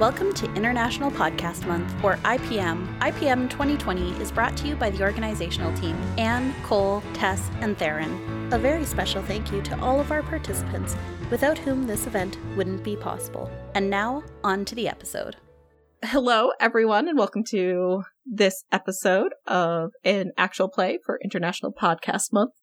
Welcome to International Podcast Month, or IPM. IPM 2020 is brought to you by the organizational team Anne, Cole, Tess, and Theron. A very special thank you to all of our participants, without whom this event wouldn't be possible. And now, on to the episode. Hello, everyone, and welcome to this episode of an actual play for International Podcast Month.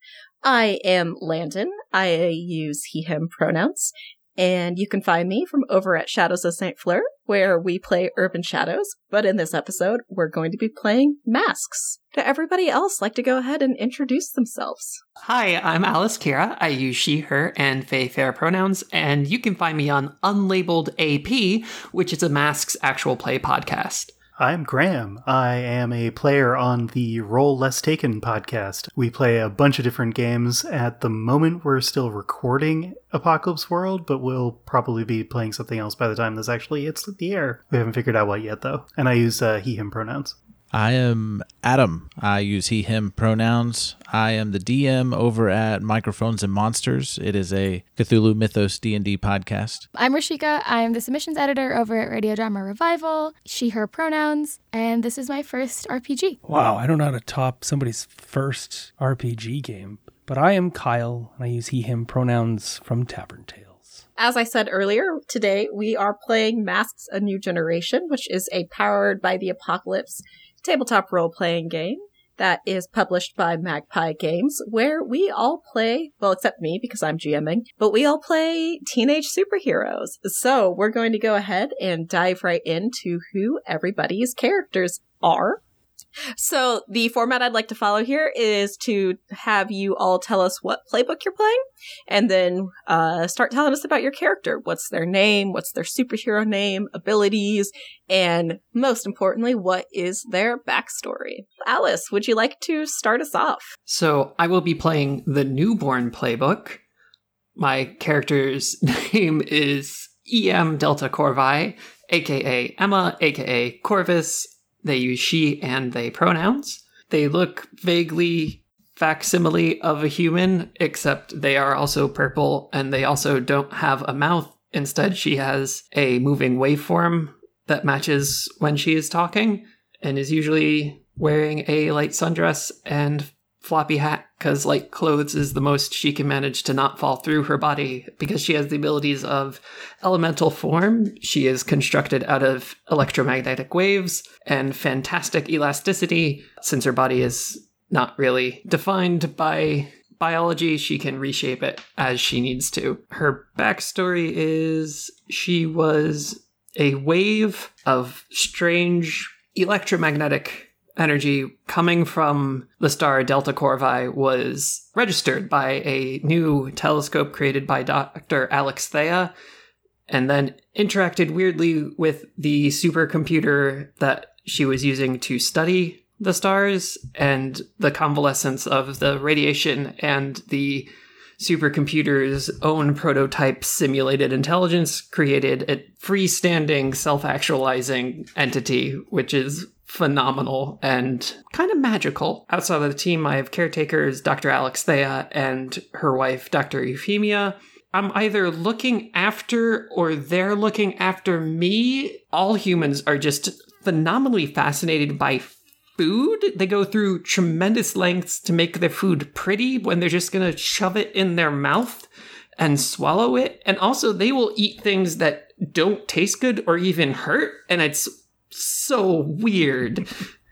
I am Landon. I use he, him pronouns. And you can find me from over at Shadows of St. Fleur, where we play Urban Shadows. But in this episode, we're going to be playing Masks. To everybody else like to go ahead and introduce themselves? Hi, I'm Alice Kira. I use she, her, and they, their pronouns, and you can find me on Unlabeled AP, which is a Masks actual play podcast. I'm Graham. I am a player on the Roll Less Taken podcast. We play a bunch of different games. At the moment, we're still recording Apocalypse World, but we'll probably be playing something else by the time this actually hits the air. We haven't figured out what yet, though. And I use uh, he, him pronouns. I am Adam. I use he, him pronouns. I am the DM over at Microphones and Monsters. It is a Cthulhu Mythos D&D podcast. I'm Rashika. I am the submissions editor over at Radio Drama Revival, she, her pronouns, and this is my first RPG. Wow, I don't know how to top somebody's first RPG game, but I am Kyle, and I use he, him pronouns from Tavern Tales. As I said earlier, today we are playing Masks A New Generation, which is a powered by the apocalypse tabletop role playing game that is published by Magpie Games, where we all play, well, except me because I'm GMing, but we all play teenage superheroes. So we're going to go ahead and dive right into who everybody's characters are. So the format I'd like to follow here is to have you all tell us what playbook you're playing, and then uh, start telling us about your character. What's their name? What's their superhero name? Abilities? And most importantly, what is their backstory? Alice, would you like to start us off? So I will be playing the newborn playbook. My character's name is EM Delta Corvi, aka Emma, aka Corvus, they use she and they pronouns. They look vaguely facsimile of a human, except they are also purple and they also don't have a mouth. Instead, she has a moving waveform that matches when she is talking and is usually wearing a light sundress and floppy hat because like clothes is the most she can manage to not fall through her body because she has the abilities of elemental form. She is constructed out of electromagnetic waves and fantastic elasticity. Since her body is not really defined by biology, she can reshape it as she needs to. Her backstory is she was a wave of strange electromagnetic energy coming from the star Delta Corvi was registered by a new telescope created by Dr. Alex Thea and then interacted weirdly with the supercomputer that she was using to study the stars and the convalescence of the radiation and the supercomputer's own prototype simulated intelligence created a freestanding self-actualizing entity which is phenomenal and kind of magical. Outside of the team, I have caretakers Dr. Alex Thea and her wife, Dr. Euphemia. I'm either looking after or they're looking after me. All humans are just phenomenally fascinated by food. They go through tremendous lengths to make their food pretty when they're just going to shove it in their mouth and swallow it. And also, they will eat things that don't taste good or even hurt. And it's so weird.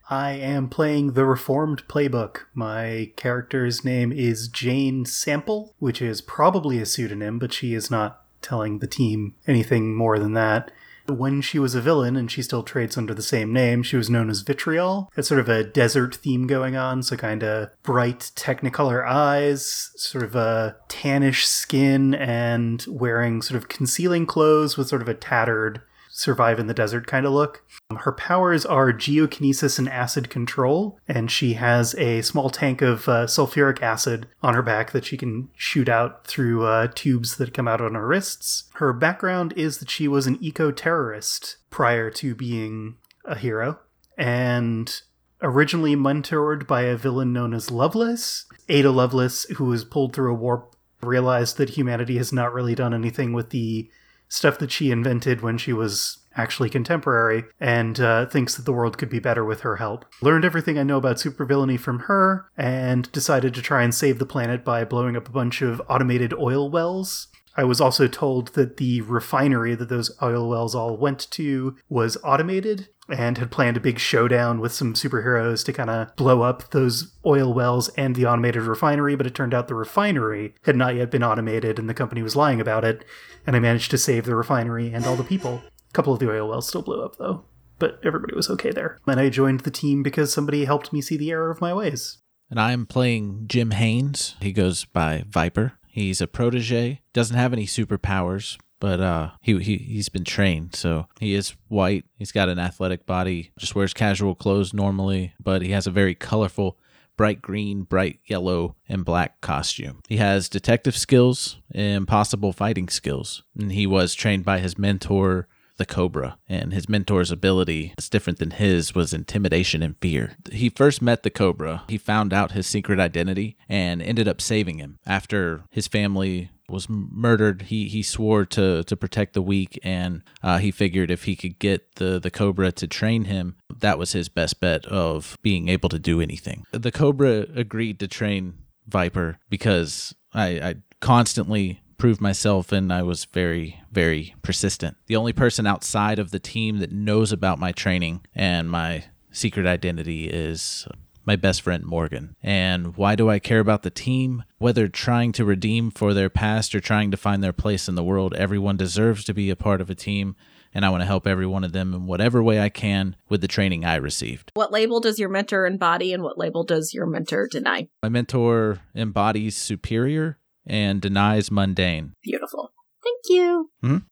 I am playing the Reformed Playbook. My character's name is Jane Sample, which is probably a pseudonym, but she is not telling the team anything more than that. When she was a villain and she still trades under the same name, she was known as Vitriol. It's sort of a desert theme going on, so kind of bright technicolor eyes, sort of a tannish skin, and wearing sort of concealing clothes with sort of a tattered survive in the desert kind of look. Her powers are geokinesis and acid control, and she has a small tank of uh, sulfuric acid on her back that she can shoot out through uh, tubes that come out on her wrists. Her background is that she was an eco terrorist prior to being a hero, and originally mentored by a villain known as Lovelace. Ada Lovelace, who was pulled through a warp, realized that humanity has not really done anything with the stuff that she invented when she was actually contemporary, and uh, thinks that the world could be better with her help. Learned everything I know about supervillainy from her, and decided to try and save the planet by blowing up a bunch of automated oil wells. I was also told that the refinery that those oil wells all went to was automated and had planned a big showdown with some superheroes to kind of blow up those oil wells and the automated refinery, but it turned out the refinery had not yet been automated and the company was lying about it, and I managed to save the refinery and all the people. A couple of the oil wells still blew up though, but everybody was okay there. And I joined the team because somebody helped me see the error of my ways. And I'm playing Jim Haynes. He goes by Viper. He's a protege, doesn't have any superpowers, but uh, he, he he's been trained, so he is white. He's got an athletic body, just wears casual clothes normally, but he has a very colorful, bright green, bright yellow, and black costume. He has detective skills and possible fighting skills, and he was trained by his mentor. The Cobra, and his mentor's ability that's different than his was intimidation and fear. He first met the Cobra, he found out his secret identity, and ended up saving him after his family was murdered, he he swore to to protect the weak, and uh, he figured if he could get the the Cobra to train him, that was his best bet of being able to do anything. The Cobra agreed to train Viper because I, I constantly proved myself and I was very, very persistent. The only person outside of the team that knows about my training and my secret identity is my best friend Morgan. And why do I care about the team? Whether trying to redeem for their past or trying to find their place in the world, everyone deserves to be a part of a team. And I want to help every one of them in whatever way I can with the training I received. What label does your mentor embody and what label does your mentor deny? My mentor embodies superior and denies mundane. Beautiful. Thank you.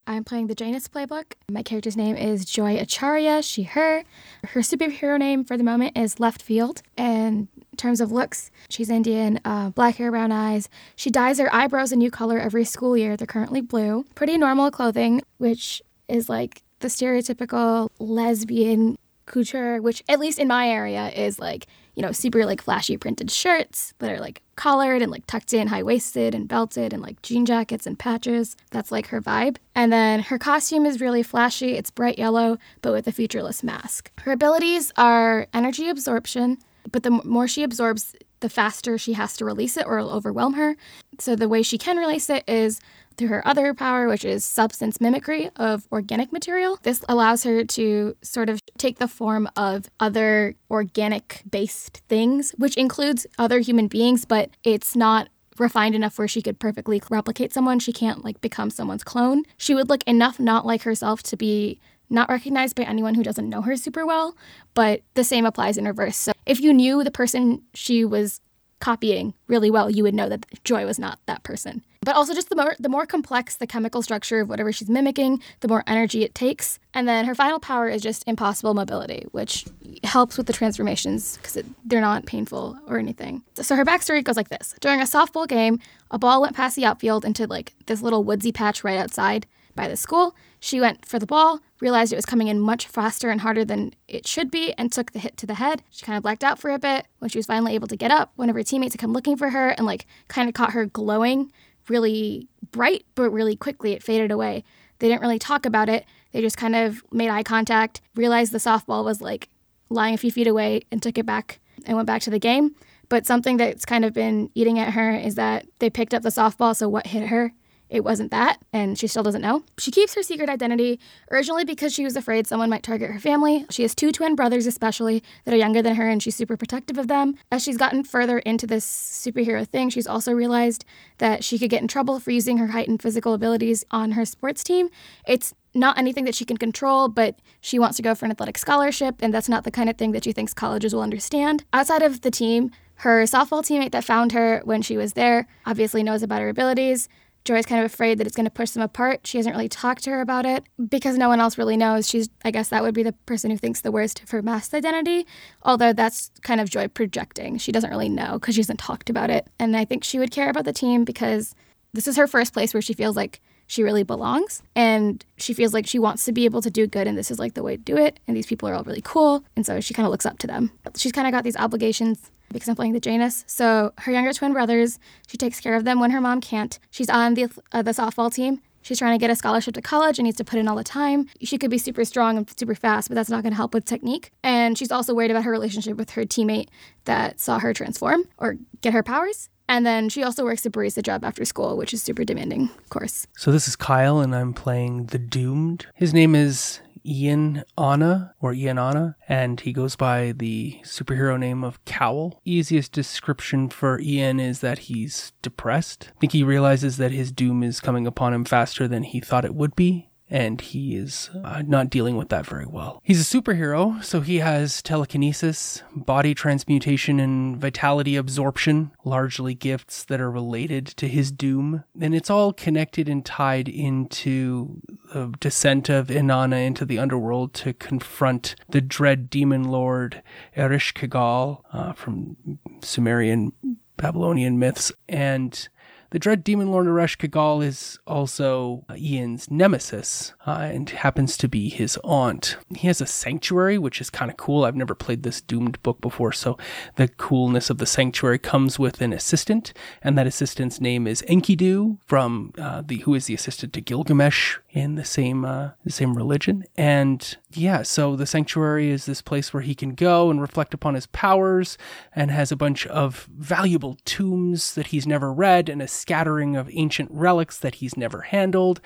I'm playing the Janus playbook. My character's name is Joy Acharya, she, her. Her superhero name for the moment is Left Field. And in terms of looks, she's Indian, uh, black hair, brown eyes. She dyes her eyebrows a new color every school year. They're currently blue. Pretty normal clothing, which is like the stereotypical lesbian couture, which at least in my area is like, you know, super like flashy printed shirts that are like collared and like tucked in, high waisted and belted, and like jean jackets and patches. That's like her vibe. And then her costume is really flashy. It's bright yellow, but with a featureless mask. Her abilities are energy absorption, but the more she absorbs, the faster she has to release it or it'll overwhelm her. So the way she can release it is through her other power, which is substance mimicry of organic material. This allows her to sort of take the form of other organic based things, which includes other human beings, but it's not refined enough where she could perfectly replicate someone. She can't like become someone's clone. She would look enough not like herself to be not recognized by anyone who doesn't know her super well, but the same applies in reverse. So if you knew the person she was copying really well, you would know that Joy was not that person. But also just the more the more complex the chemical structure of whatever she's mimicking, the more energy it takes. And then her final power is just impossible mobility, which helps with the transformations because they're not painful or anything. So her backstory goes like this: During a softball game, a ball went past the outfield into like this little woodsy patch right outside by the school. She went for the ball, realized it was coming in much faster and harder than it should be, and took the hit to the head. She kind of blacked out for a bit. When she was finally able to get up, one of her teammates had come looking for her and like kind of caught her glowing really bright, but really quickly it faded away. They didn't really talk about it. They just kind of made eye contact, realized the softball was like lying a few feet away, and took it back and went back to the game. But something that's kind of been eating at her is that they picked up the softball, so what hit her? It wasn't that, and she still doesn't know. She keeps her secret identity, originally because she was afraid someone might target her family. She has two twin brothers, especially, that are younger than her, and she's super protective of them. As she's gotten further into this superhero thing, she's also realized that she could get in trouble for using her heightened physical abilities on her sports team. It's not anything that she can control, but she wants to go for an athletic scholarship, and that's not the kind of thing that she thinks colleges will understand. Outside of the team, her softball teammate that found her when she was there obviously knows about her abilities. Joy's kind of afraid that it's going to push them apart. She hasn't really talked to her about it because no one else really knows. She's, I guess, that would be the person who thinks the worst of her masked identity. Although that's kind of Joy projecting. She doesn't really know because she hasn't talked about it. And I think she would care about the team because this is her first place where she feels like she really belongs and she feels like she wants to be able to do good and this is like the way to do it and these people are all really cool and so she kind of looks up to them she's kind of got these obligations because i'm playing the janus so her younger twin brothers she takes care of them when her mom can't she's on the, uh, the softball team She's trying to get a scholarship to college and needs to put in all the time. She could be super strong and super fast, but that's not going to help with technique. And she's also worried about her relationship with her teammate that saw her transform or get her powers. And then she also works a barista job after school, which is super demanding, of course. So this is Kyle, and I'm playing the Doomed. His name is Ian Anna or Ian Anna, and he goes by the superhero name of Cowl. Easiest description for Ian is that he's depressed. I think he realizes that his doom is coming upon him faster than he thought it would be, and he is uh, not dealing with that very well. He's a superhero, so he has telekinesis, body transmutation, and vitality absorption, largely gifts that are related to his doom. And it's all connected and tied into the descent of Inanna into the underworld to confront the dread demon lord Ereshkigal uh, from Sumerian Babylonian myths. And the dread demon lord Ereshkigal is also Ian's nemesis uh, and happens to be his aunt. He has a sanctuary, which is kind of cool. I've never played this doomed book before, so the coolness of the sanctuary comes with an assistant, and that assistant's name is Enkidu from uh, the who is the assistant to Gilgamesh in the same uh, the same religion. And yeah, so the sanctuary is this place where he can go and reflect upon his powers, and has a bunch of valuable tombs that he's never read and a scattering of ancient relics that he's never handled.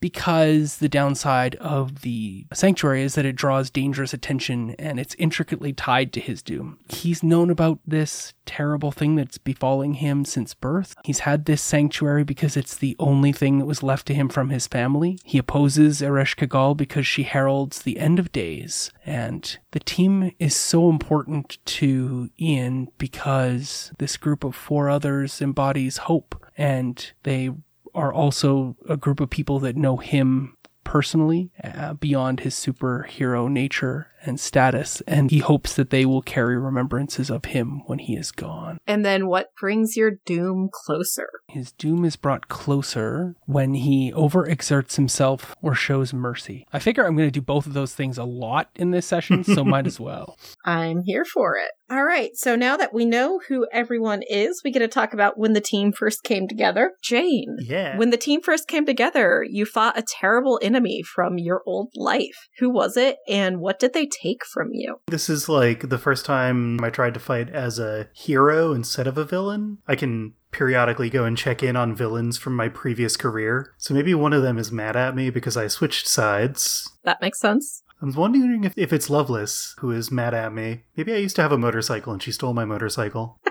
Because the downside of the sanctuary is that it draws dangerous attention and it's intricately tied to his doom. He's known about this terrible thing that's befalling him since birth. He's had this sanctuary because it's the only thing that was left to him from his family. He opposes Ereshkigal because she heralds the end of days. And the team is so important to Ian because this group of four others embodies hope and they are also a group of people that know him personally uh, beyond his superhero nature and status and he hopes that they will carry remembrances of him when he is gone And then what brings your doom closer? his doom is brought closer when he overexerts himself or shows mercy i figure i'm going to do both of those things a lot in this session so might as well I'm here for it. All right, so now that we know who everyone is, we get to talk about when the team first came together. Jane, Yeah. when the team first came together, you fought a terrible enemy from your old life. Who was it, and what did they take from you? This is like the first time I tried to fight as a hero instead of a villain. I can periodically go and check in on villains from my previous career. So maybe one of them is mad at me because I switched sides. That makes sense. I'm wondering if, if it's Lovelace who is mad at me. Maybe I used to have a motorcycle and she stole my motorcycle.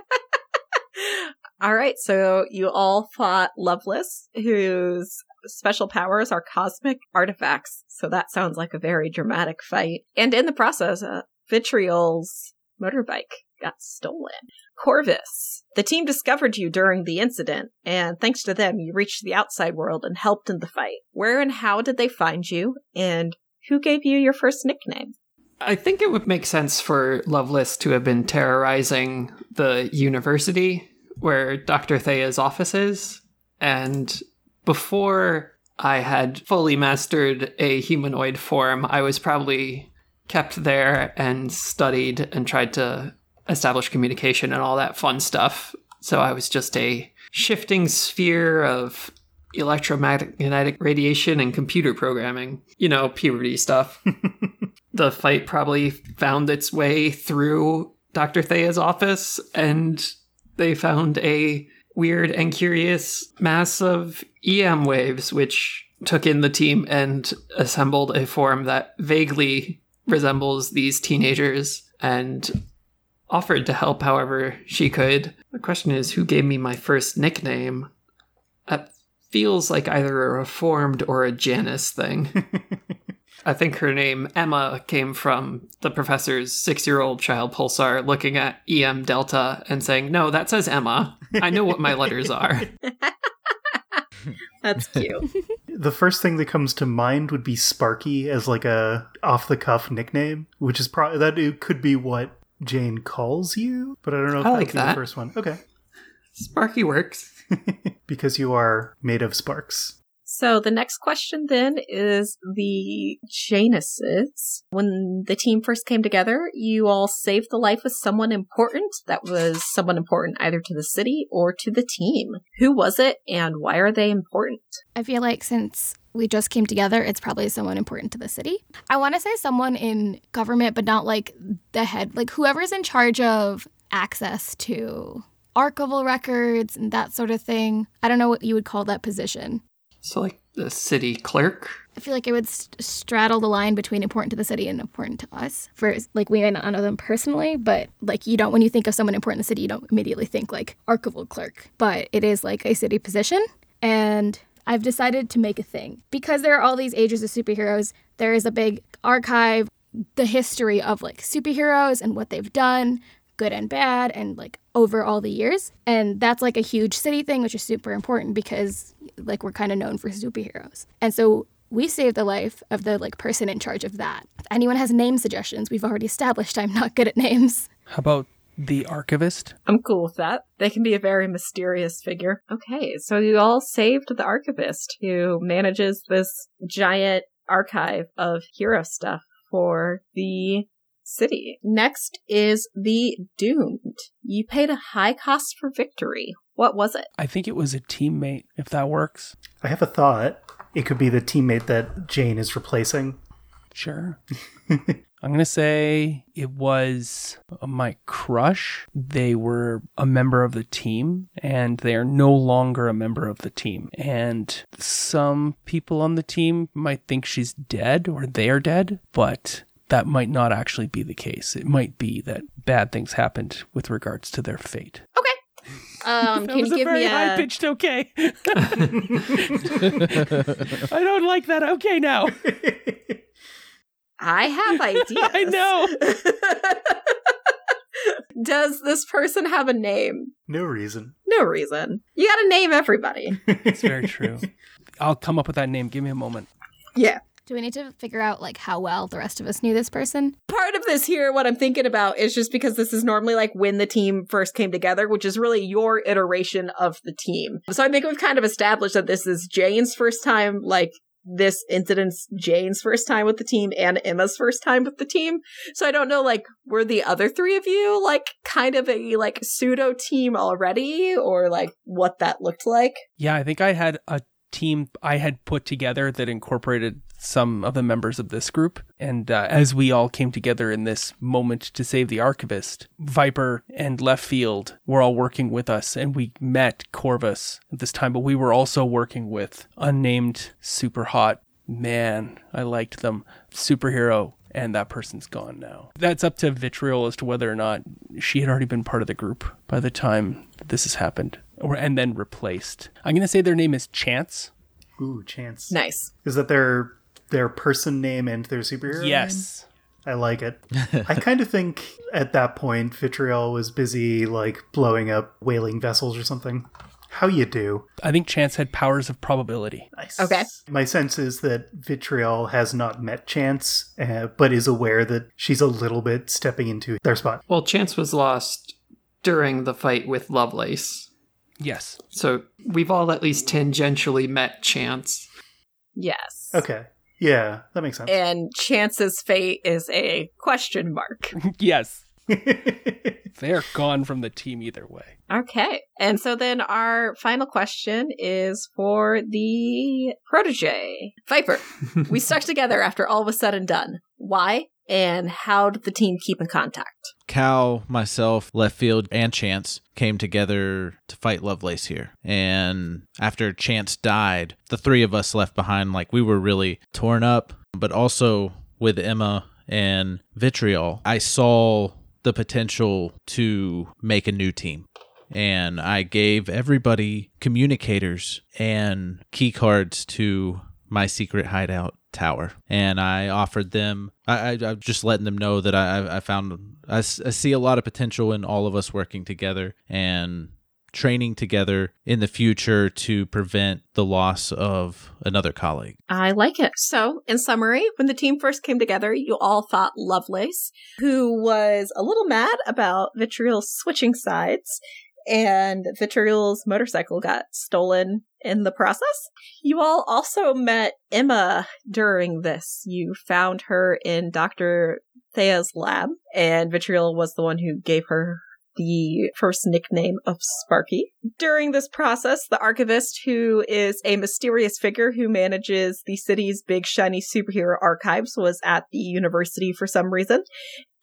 All right, so you all fought Loveless, whose special powers are cosmic artifacts. So that sounds like a very dramatic fight. And in the process, uh, Vitriol's motorbike got stolen. Corvus, the team discovered you during the incident, and thanks to them, you reached the outside world and helped in the fight. Where and how did they find you, and who gave you your first nickname? I think it would make sense for Lovelace to have been terrorizing the university where Dr. Thea's office is. And before I had fully mastered a humanoid form, I was probably kept there and studied and tried to establish communication and all that fun stuff. So I was just a shifting sphere of electromagnetic radiation and computer programming. You know, puberty stuff. the fight probably found its way through Dr. Thea's office and they found a weird and curious mass of EM waves, which took in the team and assembled a form that vaguely resembles these teenagers and offered to help however she could. The question is who gave me my first nickname? That feels like either a reformed or a Janus thing. I think her name, Emma, came from the professor's six year old child pulsar looking at EM Delta and saying, No, that says Emma. I know what my letters are. That's cute. The first thing that comes to mind would be Sparky as like a off the cuff nickname, which is probably that it could be what Jane calls you, but I don't know if I like would be the first one. Okay. Sparky works. because you are made of sparks. So the next question then is the Januses. When the team first came together, you all saved the life of someone important that was someone important either to the city or to the team. Who was it and why are they important? I feel like since we just came together, it's probably someone important to the city. I want to say someone in government, but not like the head, like whoever's in charge of access to archival records and that sort of thing. I don't know what you would call that position. So, like the city clerk? I feel like it would st- straddle the line between important to the city and important to us. For like, we may not know them personally, but like, you don't, when you think of someone important in the city, you don't immediately think like archival clerk. But it is like a city position. And I've decided to make a thing. Because there are all these ages of superheroes, there is a big archive, the history of like superheroes and what they've done, good and bad, and like over all the years. And that's like a huge city thing, which is super important because like we're kind of known for superheroes. And so we saved the life of the like person in charge of that. If anyone has name suggestions, we've already established I'm not good at names. How about the archivist? I'm cool with that. They can be a very mysterious figure. Okay, so you all saved the archivist who manages this giant archive of hero stuff for the city. Next is the Doomed. You paid a high cost for victory. What was it? I think it was a teammate, if that works. I have a thought. It could be the teammate that Jane is replacing. Sure. I'm going to say it was my crush. They were a member of the team and they are no longer a member of the team. And some people on the team might think she's dead or they're dead, but that might not actually be the case. It might be that bad things happened with regards to their fate. Okay. Um, That can was you a give very me a high pitched okay. I don't like that okay now. I have ideas. I know. Does this person have a name? No reason. No reason. You gotta name everybody. It's very true. I'll come up with that name. Give me a moment. Yeah. Do we need to figure out like how well the rest of us knew this person? Part of this here, what I'm thinking about is just because this is normally like when the team first came together, which is really your iteration of the team. So I think we've kind of established that this is Jane's first time, like this incident's Jane's first time with the team and Emma's first time with the team. So I don't know, like, were the other three of you like kind of a like pseudo team already or like what that looked like? Yeah, I think I had a team I had put together that incorporated some of the members of this group. And uh, as we all came together in this moment to save the archivist, Viper and Left Field were all working with us, and we met Corvus at this time. But we were also working with unnamed super hot man. I liked them superhero. And that person's gone now. That's up to Vitriol as to whether or not she had already been part of the group by the time this has happened, or and then replaced. I'm gonna say their name is Chance. Ooh, chance. Nice. Is that their their person name and their superhero? name? Yes. I like it. I kind of think at that point Vitriol was busy like blowing up whaling vessels or something. How you do? I think Chance had powers of probability. Nice. Okay. My sense is that Vitriol has not met Chance, uh, but is aware that she's a little bit stepping into their spot. Well, Chance was lost during the fight with Lovelace. Yes. So we've all at least tangentially met Chance. Yes. Okay. Yeah, that makes sense. And Chance's fate is a question mark. yes. They're gone from the team either way. Okay. And so then our final question is for the protege. Viper, we stuck together after all was said and done. Why? And how did the team keep in contact? Cal, myself, Left Field, and Chance came together to fight Lovelace here. And after Chance died, the three of us left behind, like we were really torn up. But also with Emma and Vitriol, I saw the potential to make a new team. And I gave everybody communicators and key cards to my secret hideout tower and i offered them i, I i'm just letting them know that i i found I see a lot of potential in all of us working together and training together in the future to prevent the loss of another colleague I like it. So, in summary, when the team first came together, you all thought Lovelace, who was a little mad about Vitriol switching sides. And Vitriol's motorcycle got stolen in the process. You all also met Emma during this. You found her in Dr. Thea's lab, and Vitriol was the one who gave her the first nickname of Sparky. During this process, the archivist, who is a mysterious figure who manages the city's big shiny superhero archives, was at the university for some reason.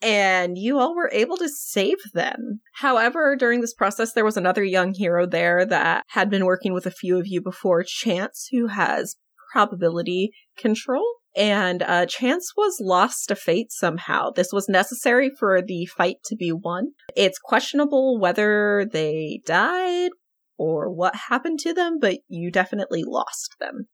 And you all were able to save them. However, during this process, there was another young hero there that had been working with a few of you before, Chance, who has probability control and uh, Chance was lost to fate somehow. This was necessary for the fight to be won. It's questionable whether they died or what happened to them, but you definitely lost them.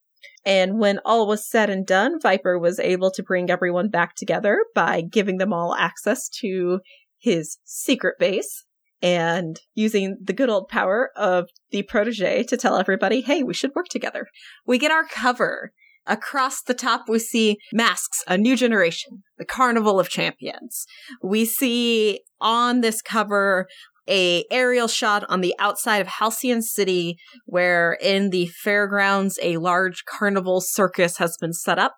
And when all was said and done, Viper was able to bring everyone back together by giving them all access to his secret base and using the good old power of the protege to tell everybody, hey, we should work together. We get our cover Across the top, we see Masks, a new generation, the Carnival of Champions. We see on this cover a aerial shot on the outside of Halcyon City, where in the fairgrounds a large carnival circus has been set up.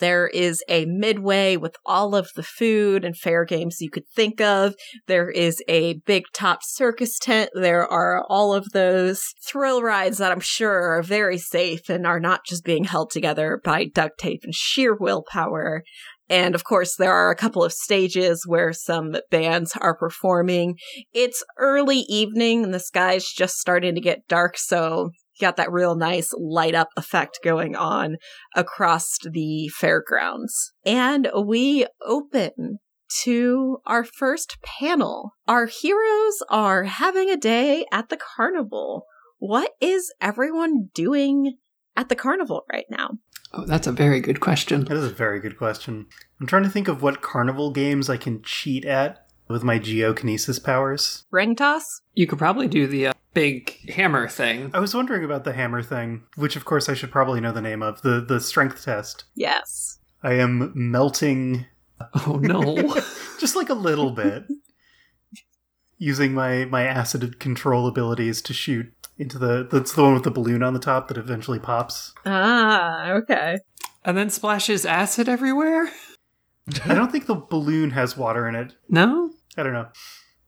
There is a midway with all of the food and fair games you could think of. There is a big top circus tent. There are all of those thrill rides that I'm sure are very safe and are not just being held together by duct tape and sheer willpower. And of course, there are a couple of stages where some bands are performing. It's early evening and the sky's just starting to get dark, so you got that real nice light up effect going on across the fairgrounds. And we open to our first panel. Our heroes are having a day at the carnival. What is everyone doing at the carnival right now? Oh, that's a very good question. That is a very good question. I'm trying to think of what carnival games I can cheat at with my geokinesis powers. Ring toss? You could probably do the uh, big hammer thing. I was wondering about the hammer thing, which of course I should probably know the name of the the strength test. Yes. I am melting. Oh no! just like a little bit, using my my acid control abilities to shoot into the. That's the one with the balloon on the top that eventually pops. Ah, okay. And then splashes acid everywhere. I don't think the balloon has water in it. No. I don't know.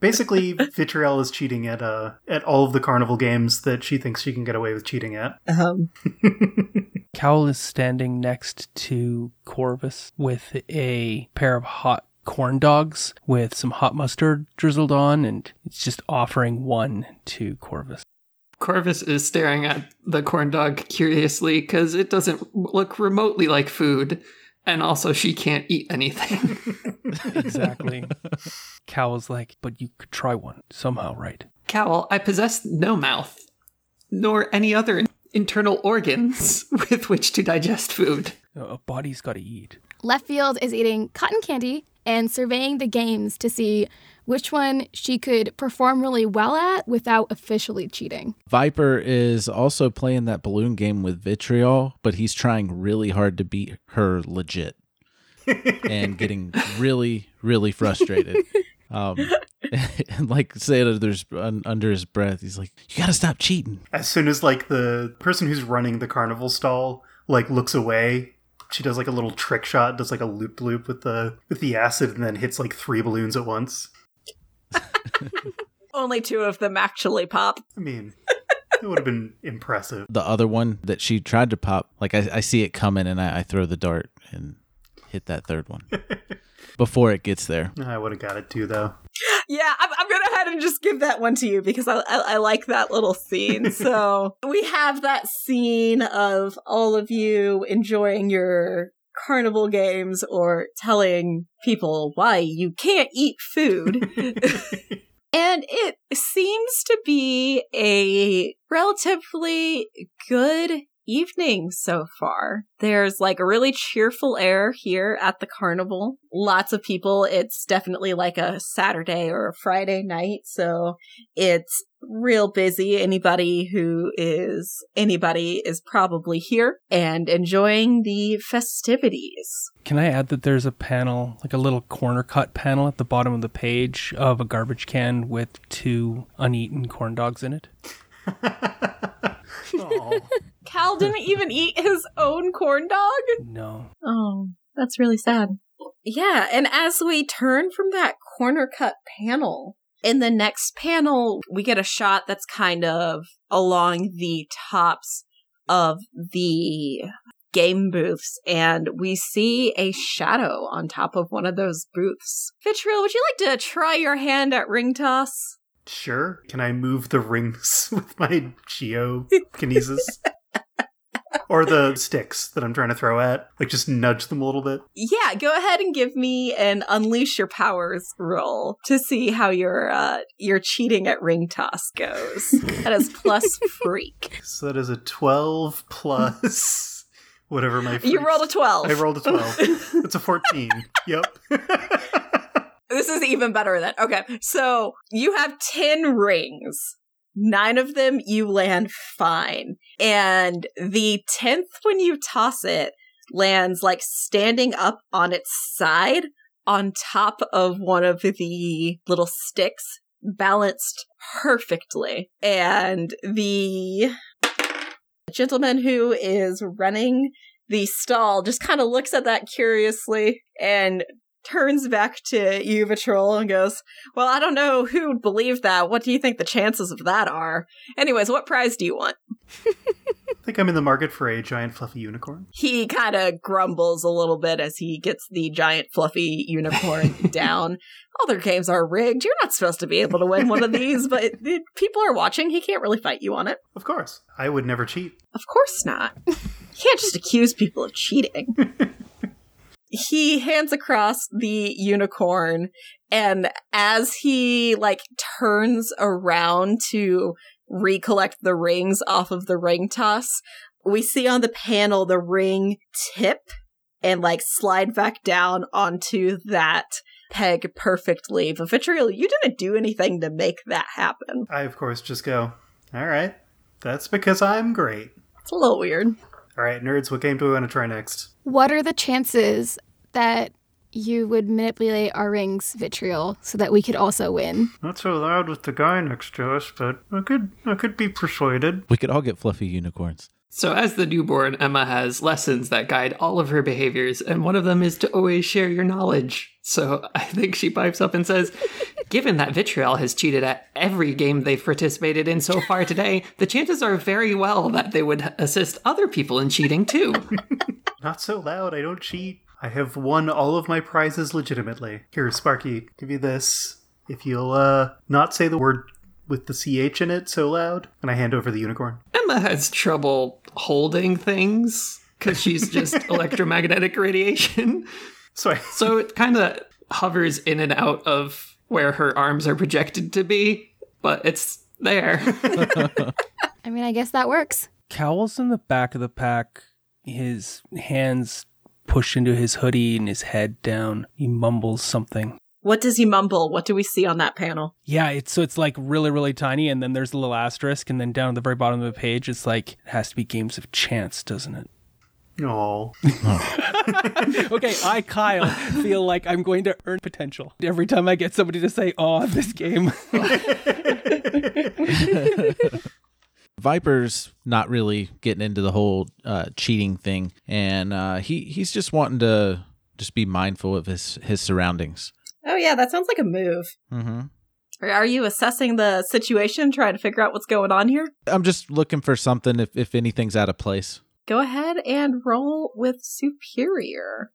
Basically, Vitriol is cheating at uh at all of the carnival games that she thinks she can get away with cheating at. Um. Cowl is standing next to Corvus with a pair of hot corn dogs with some hot mustard drizzled on, and it's just offering one to Corvus. Corvus is staring at the corn dog curiously because it doesn't look remotely like food and also she can't eat anything. exactly. Cowl's like, but you could try one somehow, right? Cowl, I possess no mouth, nor any other internal organs with which to digest food. A body's got to eat. Left Field is eating cotton candy and surveying the games to see which one she could perform really well at without officially cheating. Viper is also playing that balloon game with Vitriol, but he's trying really hard to beat her legit and getting really, really frustrated. Um, and like say it there's under his breath, he's like, "You gotta stop cheating." As soon as like the person who's running the carnival stall like looks away, she does like a little trick shot, does like a loop loop with the with the acid, and then hits like three balloons at once. Only two of them actually pop. I mean, it would have been impressive. The other one that she tried to pop, like I, I see it coming and I, I throw the dart and hit that third one before it gets there. I would have got it too, though. Yeah, I'm, I'm going to head and just give that one to you because I, I, I like that little scene. so we have that scene of all of you enjoying your carnival games or telling people why you can't eat food. and it seems to be a relatively good evening so far. There's like a really cheerful air here at the carnival. Lots of people. It's definitely like a Saturday or a Friday night, so it's real busy. Anybody who is anybody is probably here and enjoying the festivities. Can I add that there's a panel, like a little corner cut panel at the bottom of the page of a garbage can with two uneaten corn dogs in it? Aw. Cal didn't even eat his own corn dog? No. Oh, that's really sad. Yeah, and as we turn from that corner cut panel, in the next panel, we get a shot that's kind of along the tops of the game booths, and we see a shadow on top of one of those booths. Vitriol, would you like to try your hand at ring toss? Sure. Can I move the rings with my geokinesis? or the sticks that I'm trying to throw at? Like just nudge them a little bit? Yeah, go ahead and give me an unleash your powers roll to see how your uh your cheating at ring toss goes. that is plus freak. So that is a 12 plus whatever my You rolled a 12. I rolled a 12. It's a 14. Yep. This is even better than okay. So you have 10 rings. Nine of them you land fine. And the 10th, when you toss it, lands like standing up on its side on top of one of the little sticks, balanced perfectly. And the gentleman who is running the stall just kind of looks at that curiously and turns back to you, Patrol, and goes, Well, I don't know who would believe that. What do you think the chances of that are? Anyways, what prize do you want? I think I'm in the market for a giant fluffy unicorn. He kind of grumbles a little bit as he gets the giant fluffy unicorn down. Other games are rigged. You're not supposed to be able to win one of these, but people are watching. He can't really fight you on it. Of course. I would never cheat. Of course not. You can't just accuse people of cheating. he hands across the unicorn and as he like turns around to recollect the rings off of the ring toss, we see on the panel the ring tip and like slide back down onto that peg perfectly. But Vitriol, you didn't do anything to make that happen. I, of course, just go, all right. That's because I'm great. It's a little weird. All right, nerds, what game do we want to try next? What are the chances that you would manipulate our rings, Vitriol, so that we could also win? Not so loud with the guy next to us, but I could I could be persuaded. We could all get fluffy unicorns. So, as the newborn, Emma has lessons that guide all of her behaviors, and one of them is to always share your knowledge. So, I think she pipes up and says, Given that Vitriol has cheated at every game they've participated in so far today, the chances are very well that they would assist other people in cheating too. Not so loud, I don't cheat. I have won all of my prizes legitimately. Here, Sparky, give you this. If you'll uh not say the word with the CH in it so loud, and I hand over the unicorn. Emma has trouble holding things because she's just electromagnetic radiation. So I So, it kind of hovers in and out of where her arms are projected to be, but it's there. I mean, I guess that works. Cowl's in the back of the pack, his hands pushed into his hoodie and his head down. He mumbles something. What does he mumble? What do we see on that panel? Yeah, it's so it's like really, really tiny, and then there's a little asterisk, and then down at the very bottom of the page, it's like it has to be games of chance, doesn't it? Oh. okay, I, Kyle, feel like I'm going to earn potential every time I get somebody to say, "Oh, this game." Viper's not really getting into the whole uh, cheating thing, and uh, he he's just wanting to just be mindful of his his surroundings. Oh yeah, that sounds like a move. hmm Are you assessing the situation, trying to figure out what's going on here? I'm just looking for something if if anything's out of place. Go ahead and roll with superior.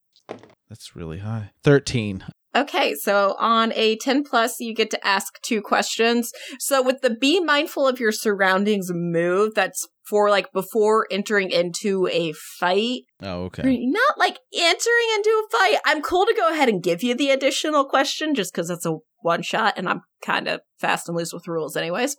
That's really high. Thirteen. Okay, so on a 10 plus, you get to ask two questions. So with the be mindful of your surroundings move, that's for like before entering into a fight. Oh, okay. Not like entering into a fight. I'm cool to go ahead and give you the additional question just because it's a one shot and I'm kind of fast and loose with rules anyways.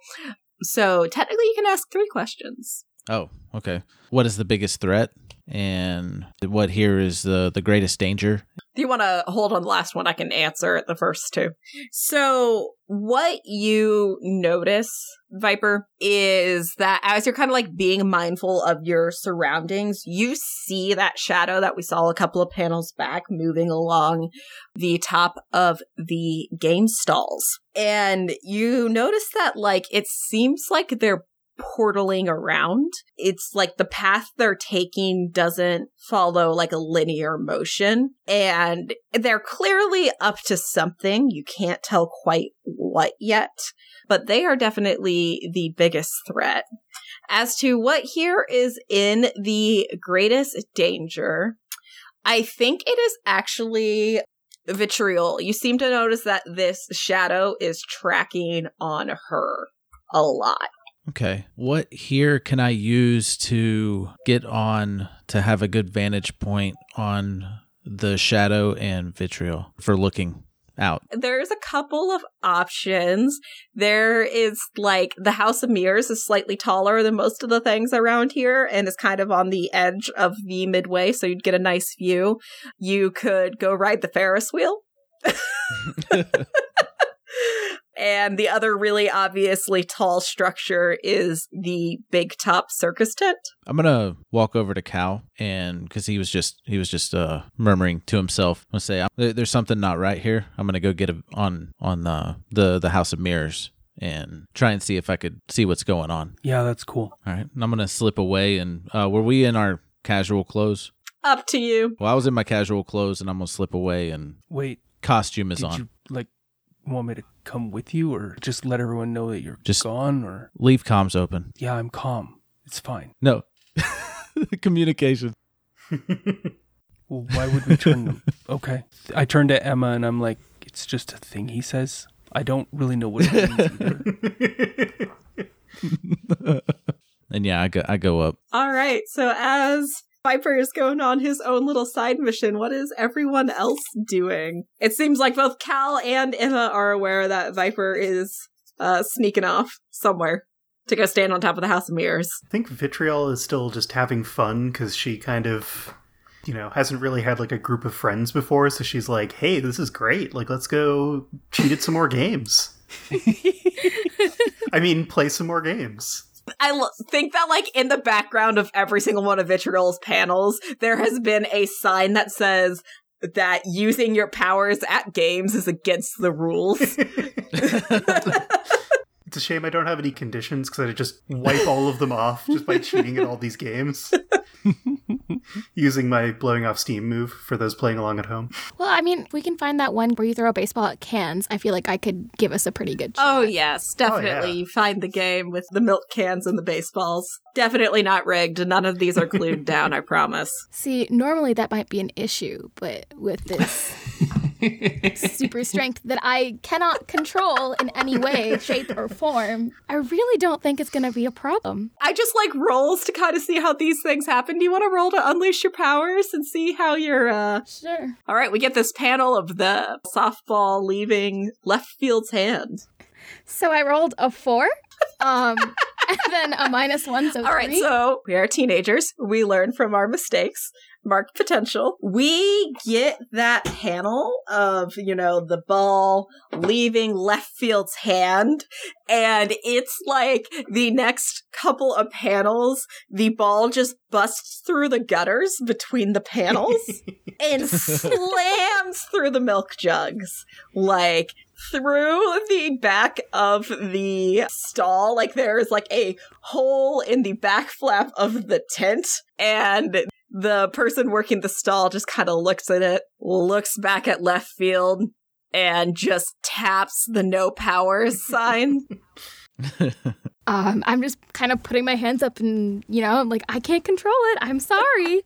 So technically you can ask three questions. Oh, okay. What is the biggest threat? And what here is the the greatest danger? Do you want to hold on the last one? I can answer the first two. So, what you notice, Viper, is that as you're kind of like being mindful of your surroundings, you see that shadow that we saw a couple of panels back moving along the top of the game stalls. And you notice that, like, it seems like they're portaling around. It's like the path they're taking doesn't follow like a linear motion. And they're clearly up to something. You can't tell quite what yet, but they are definitely the biggest threat. As to what here is in the greatest danger, I think it is actually vitriol. You seem to notice that this shadow is tracking on her a lot. Okay. What here can I use to get on to have a good vantage point on the shadow and vitriol for looking out? There's a couple of options. There is like the House of Mirrors is slightly taller than most of the things around here and is kind of on the edge of the midway, so you'd get a nice view. You could go ride the Ferris wheel. And the other really obviously tall structure is the big top circus tent. I'm gonna walk over to Cal and because he was just he was just uh murmuring to himself. I'm gonna say there's something not right here. I'm gonna go get a, on on the the the House of Mirrors and try and see if I could see what's going on. Yeah, that's cool. All right, and I'm gonna slip away. And uh, were we in our casual clothes? Up to you. Well, I was in my casual clothes, and I'm gonna slip away. And Wait, costume is did on. you like want me to come with you, or just let everyone know that you're Just- gone? Or Leave comms open. yeah, I'm calm. It's fine. No communication. Well, why would we turn them? Okay. I turn to Emma and I'm like, it's just a thing he says. I don't really know what it means either. And yeah, I go I go up. All right. So as Viper is going on his own little side mission, what is everyone else doing? It seems like both Cal and Emma are aware that Viper is uh, sneaking off somewhere to go stand on top of the House of Mirrors. I think Vitriol is still just having fun because she kind of, you know, hasn't really had like a group of friends before. So she's like, hey, this is great. Like, let's go cheat at some more games. I mean, play some more games. I l- think that, like, in the background of every single one of Vitriol's panels, there has been a sign that says that using your powers at games is against the rules. It's a shame I don't have any conditions because I'd just wipe all of them off just by cheating at all these games. Using my blowing off steam move for those playing along at home. Well, I mean, we can find that one where you throw a baseball at cans. I feel like I could give us a pretty good shot. oh, yes, oh, definitely. yeah. Find the game with the milk cans and the baseballs. Definitely not rigged. None of these are glued down, I promise. See, normally that might be an issue, but with this super strength that I cannot control in any way, shape, or form, I really don't think it's going to be a problem. I just like rolls to kind of see how these things happen. Do you want to roll to unleash your powers and see how you're, uh, Sure. All right, we get this panel of the softball leaving left field's hand. So I rolled a four, um, and then a minus one, so All right, three. so we are teenagers. We learn from our mistakes. Mark potential. We get that panel of, you know, the ball leaving left field's hand. And it's like the next couple of panels, the ball just busts through the gutters between the panels and slams through the milk jugs. Like, through the back of the stall, like there's like a hole in the back flap of the tent, and the person working the stall just kind of looks at it, looks back at left field, and just taps the no powers sign. Um, I'm just kind of putting my hands up and, you know, I'm like, I can't control it. I'm sorry.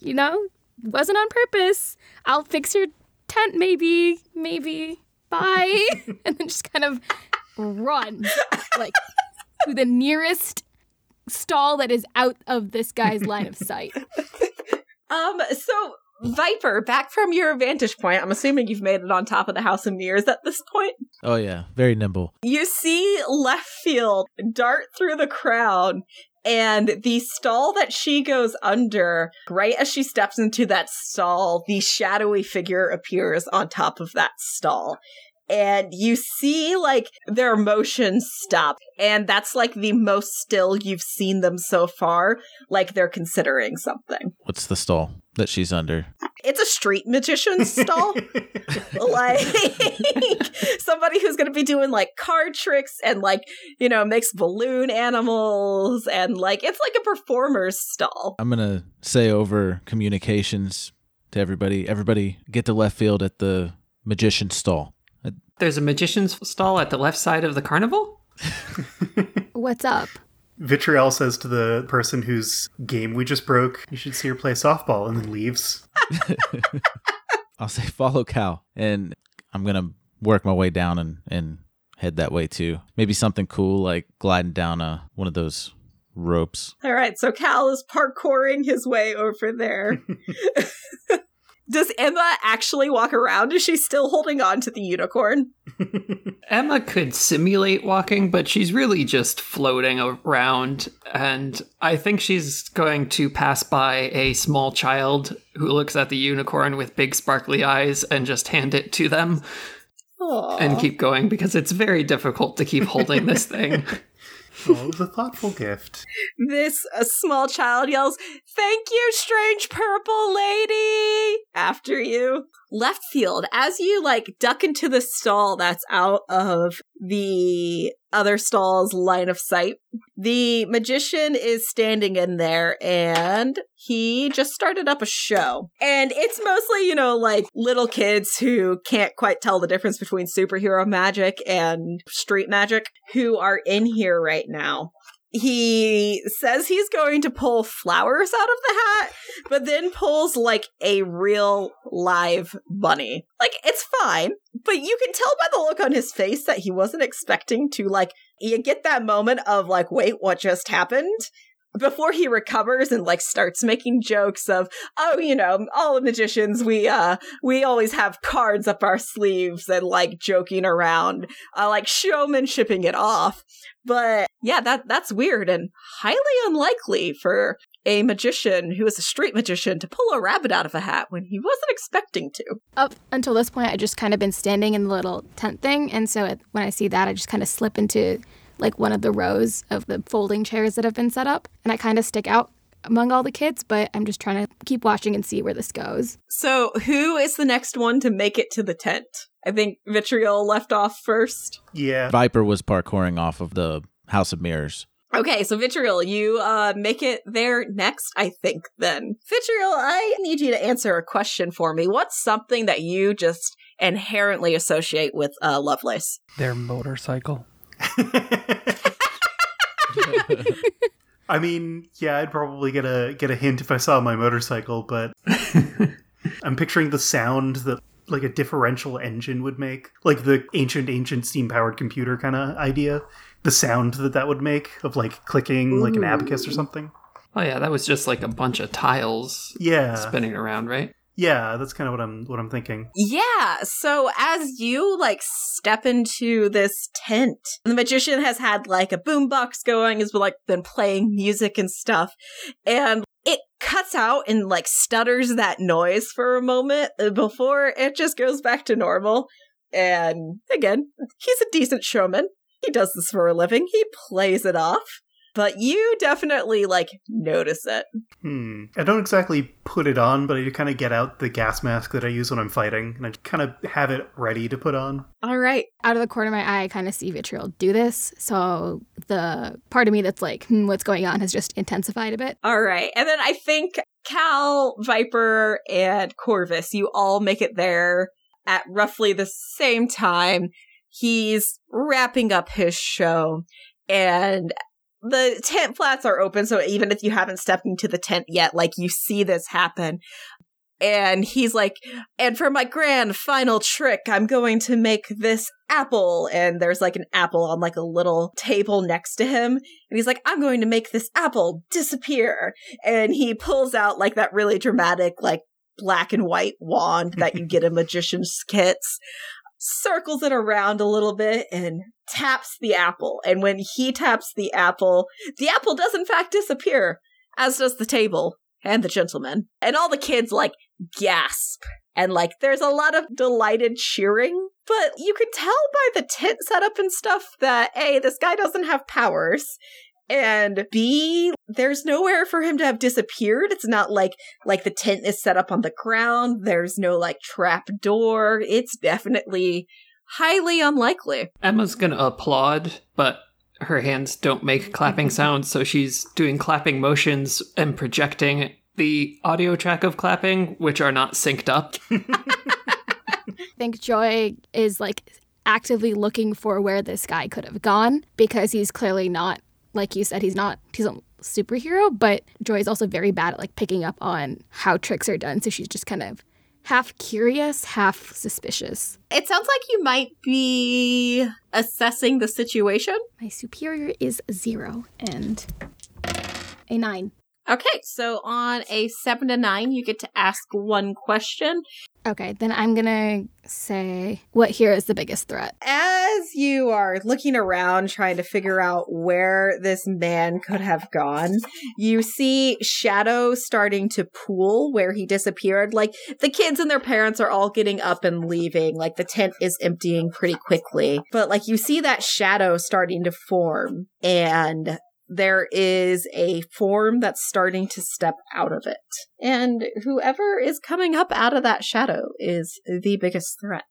you know, wasn't on purpose. I'll fix your tent maybe, maybe. Bye. and then just kind of run like to the nearest stall that is out of this guy's line of sight. Um, so Viper, back from your vantage point, I'm assuming you've made it on top of the House of Mirrors at this point. Oh yeah, very nimble. You see left field dart through the crowd And the stall that she goes under, right as she steps into that stall, the shadowy figure appears on top of that stall. And you see like their motions stop. And that's like the most still you've seen them so far. Like they're considering something. What's the stall that she's under? It's a street magician stall. like somebody who's going to be doing like card tricks and like, you know, makes balloon animals and like it's like a performer's stall. I'm gonna say over communications to everybody. Everybody get to left field at the magician stall. There's a magician's stall at the left side of the carnival? What's up? Vitriol says to the person whose game we just broke, you should see her play softball, and then leaves. I'll say follow Cal, and I'm gonna work my way down and and head that way too. Maybe something cool like gliding down a one of those ropes. All right, so Cal is parkouring his way over there. Does Emma actually walk around? Is she still holding on to the unicorn? Emma could simulate walking, but she's really just floating around. And I think she's going to pass by a small child who looks at the unicorn with big sparkly eyes and just hand it to them Aw. and keep going because it's very difficult to keep holding this thing. oh, it was a thoughtful gift. This a small child yells, "Thank you, strange purple lady!" after you. Left field, as you like duck into the stall that's out of the other stall's line of sight, the magician is standing in there and he just started up a show. And it's mostly, you know, like little kids who can't quite tell the difference between superhero magic and street magic who are in here right now he says he's going to pull flowers out of the hat, but then pulls like a real live bunny. Like, it's fine, but you can tell by the look on his face that he wasn't expecting to, like, you get that moment of, like, wait, what just happened? Before he recovers and like starts making jokes of, oh, you know, all the magicians, we uh we always have cards up our sleeves and like joking around, uh, like showmanshipping it off. But yeah, that that's weird and highly unlikely for a magician who is a street magician to pull a rabbit out of a hat when he wasn't expecting to. Up until this point, I just kind of been standing in the little tent thing, and so it, when I see that, I just kind of slip into like one of the rows of the folding chairs that have been set up, and I kind of stick out among all the kids. But I'm just trying to keep watching and see where this goes. So, who is the next one to make it to the tent? I think Vitriol left off first. Yeah. Viper was parkouring off of the House of Mirrors. Okay, so Vitriol, you uh make it there next, I think then. Vitriol, I need you to answer a question for me. What's something that you just inherently associate with uh Lovelace? Their motorcycle. I mean, yeah, I'd probably get a get a hint if I saw my motorcycle, but I'm picturing the sound that like a differential engine would make, like the ancient ancient steam powered computer kind of idea. The sound that that would make of like clicking like an abacus or something. Oh yeah, that was just like a bunch of tiles Yeah, spinning around, right? Yeah, that's kind of what I'm what I'm thinking. Yeah, so as you like step into this tent, the magician has had like a boombox going, has been like been playing music and stuff, and it cuts out and like stutters that noise for a moment uh, before it just goes back to normal. And again, he's a decent showman. He does this for a living. He plays it off. But you definitely like notice it. Hmm. I don't exactly put it on, but I kind of get out the gas mask that I use when I'm fighting, and I kind of have it ready to put on. All right. Out of the corner of my eye, I kind of see Vitriol do this. So the part of me that's like, hmm, what's going on has just intensified a bit. All right. And then I think Cal, Viper, and Corvus, you all make it there at roughly the same time. He's wrapping up his show and the tent flats are open. So even if you haven't stepped into the tent yet, like you see this happen. And he's like, and for my grand final trick, I'm going to make this apple. And there's like an apple on like a little table next to him. And he's like, I'm going to make this apple disappear. And he pulls out like that really dramatic, like black and white wand that you get in magician's kits. Circles it around a little bit and taps the apple. And when he taps the apple, the apple does in fact disappear, as does the table and the gentleman. And all the kids like gasp. And like there's a lot of delighted cheering, but you could tell by the tent setup and stuff that A, this guy doesn't have powers. And B, there's nowhere for him to have disappeared. It's not like like the tent is set up on the ground. There's no like trap door. It's definitely highly unlikely. Emma's gonna applaud, but her hands don't make clapping sounds, so she's doing clapping motions and projecting the audio track of clapping, which are not synced up. I think Joy is like actively looking for where this guy could have gone because he's clearly not, like you said, he's not, he's a superhero, but Joy is also very bad at like picking up on how tricks are done. So she's just kind of half curious, half suspicious. It sounds like you might be assessing the situation. My superior is zero and a nine. Okay, so on a seven to nine, you get to ask one question. Okay, then I'm gonna say what here is the biggest threat. As you are looking around trying to figure out where this man could have gone, you see shadow starting to pool where he disappeared. Like the kids and their parents are all getting up and leaving. Like the tent is emptying pretty quickly. But like you see that shadow starting to form and there is a form that's starting to step out of it. And whoever is coming up out of that shadow is the biggest threat.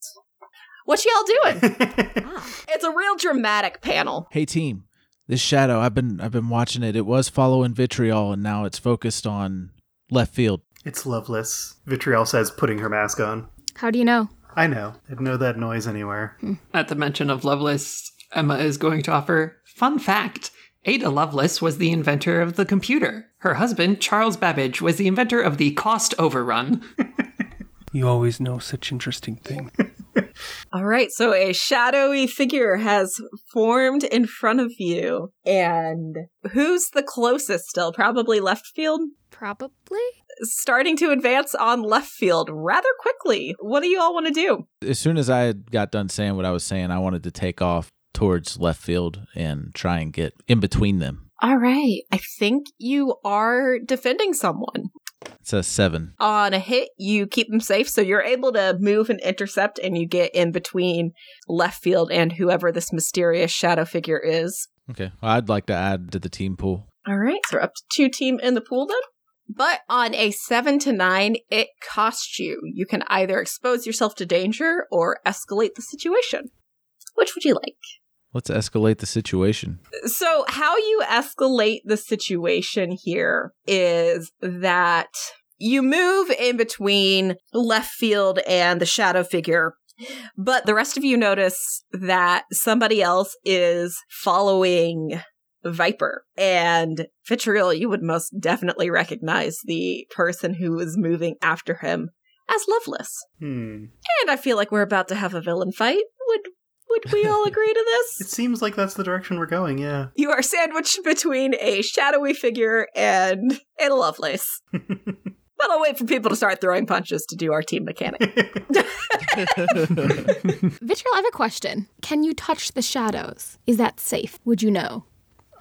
What y'all doing? Ah. it's a real dramatic panel. Hey team, this shadow, I've been I've been watching it. It was following Vitriol and now it's focused on left field. it's Lovelace. Vitriol says, putting her mask on. How do you know? I know. I'd know that noise anywhere. At the mention of Lovelace, Emma is going to offer fun fact. Ada Lovelace was the inventor of the computer. Her husband, Charles Babbage, was the inventor of the cost overrun. You always know such interesting things. All right, so a shadowy figure has formed in front of you. And who's the closest still? Probably left field? Probably. Starting to advance on left field rather quickly. What do you all want to do? As soon as I got done saying what I was saying, I wanted to take off towards left field and try and get in between them. All right, I think you are defending someone. It's a seven. On a hit, you keep them safe, so you're able to move and intercept, and you get in between left field and whoever this mysterious shadow figure is. Okay. Well, I'd like to add to the team pool. All right, so we're up to two team in the pool then. But on a seven to nine, it costs you. You can either expose yourself to danger or escalate the situation. Which would you like? Let's escalate the situation. So, how you escalate the situation here is that you move in between left field and the shadow figure, but the rest of you notice that somebody else is following Viper. And Vitriol, you would most definitely recognize the person who is moving after him as Lovelace. Hmm. And I feel like we're about to have a villain fight. Would would we all agree to this? It seems like that's the direction we're going, yeah. You are sandwiched between a shadowy figure and and a Lovelace. But I'll wait for people to start throwing punches to do our team mechanic. Vitriol, I have a question. Can you touch the shadows? Is that safe? Would you know?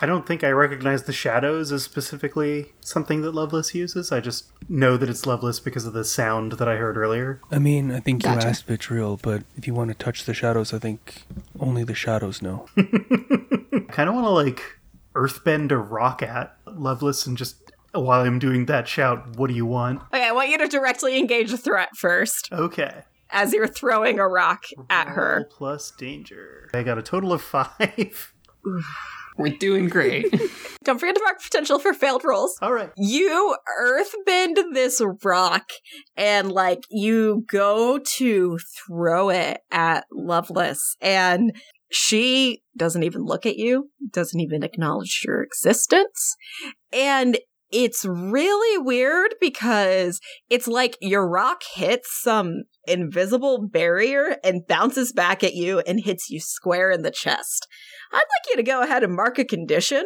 I don't think I recognize the shadows as specifically something that Lovelace uses. I just know that it's Lovelace because of the sound that I heard earlier. I mean, I think Gotcha. you asked Vitriol, but if you want to touch the shadows, I think only the shadows know. I kind of want to like earthbend a rock at Lovelace and just while I'm doing that shout, "What do you want?" okay, I want you to directly engage a threat first Okay. as you're throwing a rock at Roll her. plus danger. I got a total of five. We're doing great. Don't forget to mark potential for failed rolls. All right. you earthbend this rock and like you go to throw it at Lovelace and she doesn't even look at you, doesn't even acknowledge your existence. And it's really weird because it's like your rock hits some invisible barrier and bounces back at you and hits you square in the chest. I'd like you to go ahead and mark a condition.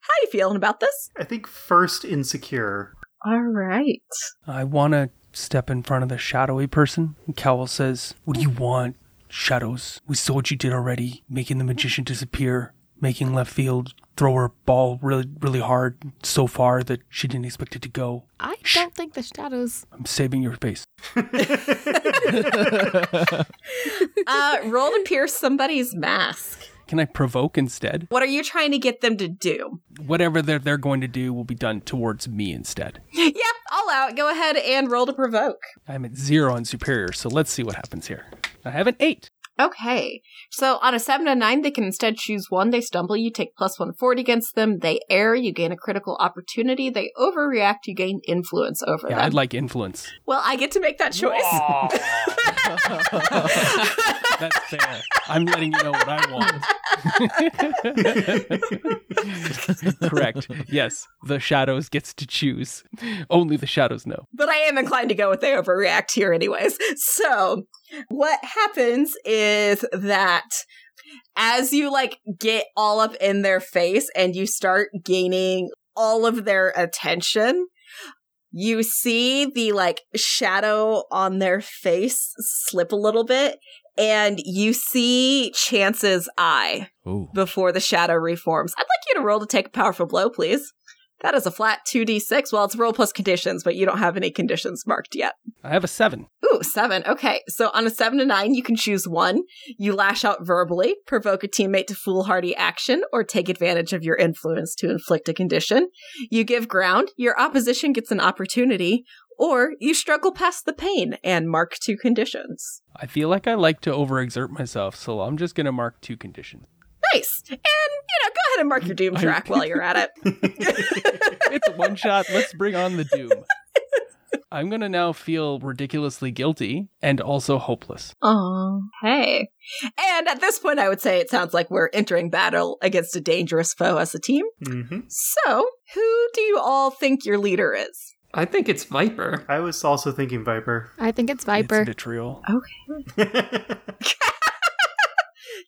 How you feeling about this? I think first insecure. All right. I want to step in front of the shadowy person. And Cal says, What do you want, Shadows, we saw what you did already, making the magician disappear, making left field throw her ball really, really hard so far that she didn't expect it to go. I don't think the shadows. I'm saving your face. Uh, roll to pierce somebody's mask. Can I provoke instead? What are you trying to get them to do? Whatever they're, they're going to do will be done towards me instead. Yep, all out. Go ahead and roll to provoke. I'm at zero on superior, so let's see what happens here. I have an eight. Okay. So on a 7 to 9, they can instead choose one. They stumble, you take plus 140 against them. They err, you gain a critical opportunity. They overreact, you gain influence over Yeah, them. I'd like influence. well, I get to make that choice. That's fair. I'm letting you know what I want. Correct. Yes, the shadows gets to choose. Only the shadows know. but I am inclined to go with they overreact here, anyways. So, what happens is that as you like get all up in their face and you start gaining all of their attention, you see the like shadow on their face slip a little bit, and you see Chance's eye Ooh. before the shadow reforms. I'd like you to roll to take a powerful blow, please. That is a flat 2d6. Well, it's roll plus conditions, but you don't have any conditions marked yet. I have a seven. Ooh, seven. Okay. So on a seven to nine, you can choose one. You lash out verbally, provoke a teammate to foolhardy action, or take advantage of your influence to inflict a condition. You give ground, your opposition gets an opportunity, or you struggle past the pain and mark two conditions. I feel like I like to overexert myself, so I'm just going to mark two conditions. Nice. And, you know, go ahead and mark your doom track while you're at it. It's a one shot. Let's bring on the doom. I'm going to now feel ridiculously guilty and also hopeless. Oh, hey. And at this point, I would say it sounds like we're entering battle against a dangerous foe as a team. hmm So, who do you all think your leader is? I think it's Viper. I was also thinking Viper. I think it's Viper. It's vitriol. Okay.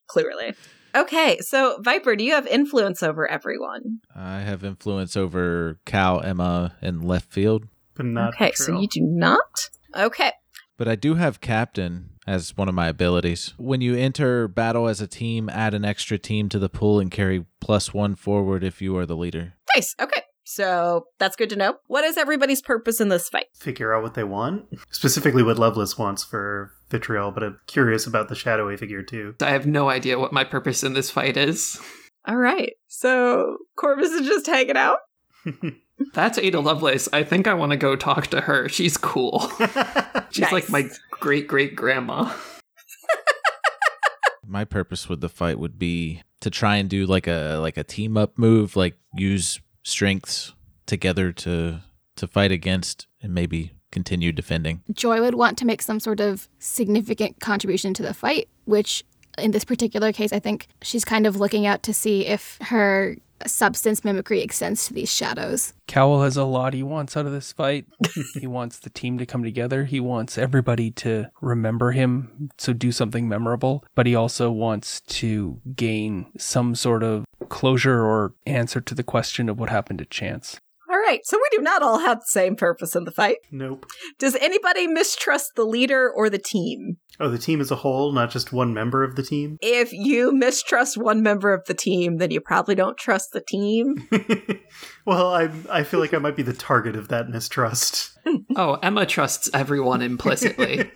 Clearly. Okay, so Viper, do you have influence over everyone? I have influence over Cal, Emma, and left field, but not okay, so you do not? Okay. but I do have captain as one of my abilities. When you enter battle as a team, add an extra team to the pool and carry plus one forward if you are the leader. Nice. Okay. So that's good to know. What is everybody's purpose in this fight? figure out what they want. Specifically, what Lovelace wants for Vitriol, but I'm curious about the shadowy figure too. I have no idea what my purpose in this fight is. All right. So Corvus is just hanging out. That's Ada Lovelace. I think I want to go talk to her. She's cool. She's Nice. like my great great grandma. My purpose with the fight would be to try and do like a like a team up move, like use strengths together to to fight against and maybe continue defending. Joy would want to make some sort of significant contribution to the fight, which in this particular case, I think she's kind of looking out to see if her substance mimicry extends to these shadows. Cal has a lot he wants out of this fight. he wants the team to come together. He wants everybody to remember him, so do something memorable. But he also wants to gain some sort of closure or answer to the question of what happened to Chance. All right. So we do not all have the same purpose in the fight. Nope. Does anybody mistrust the leader or the team? Oh, the team as a whole, not just one member of the team. If you mistrust one member of the team, then you probably don't trust the team. well, I I feel like I might be the target of that mistrust. Oh, Emma trusts everyone implicitly.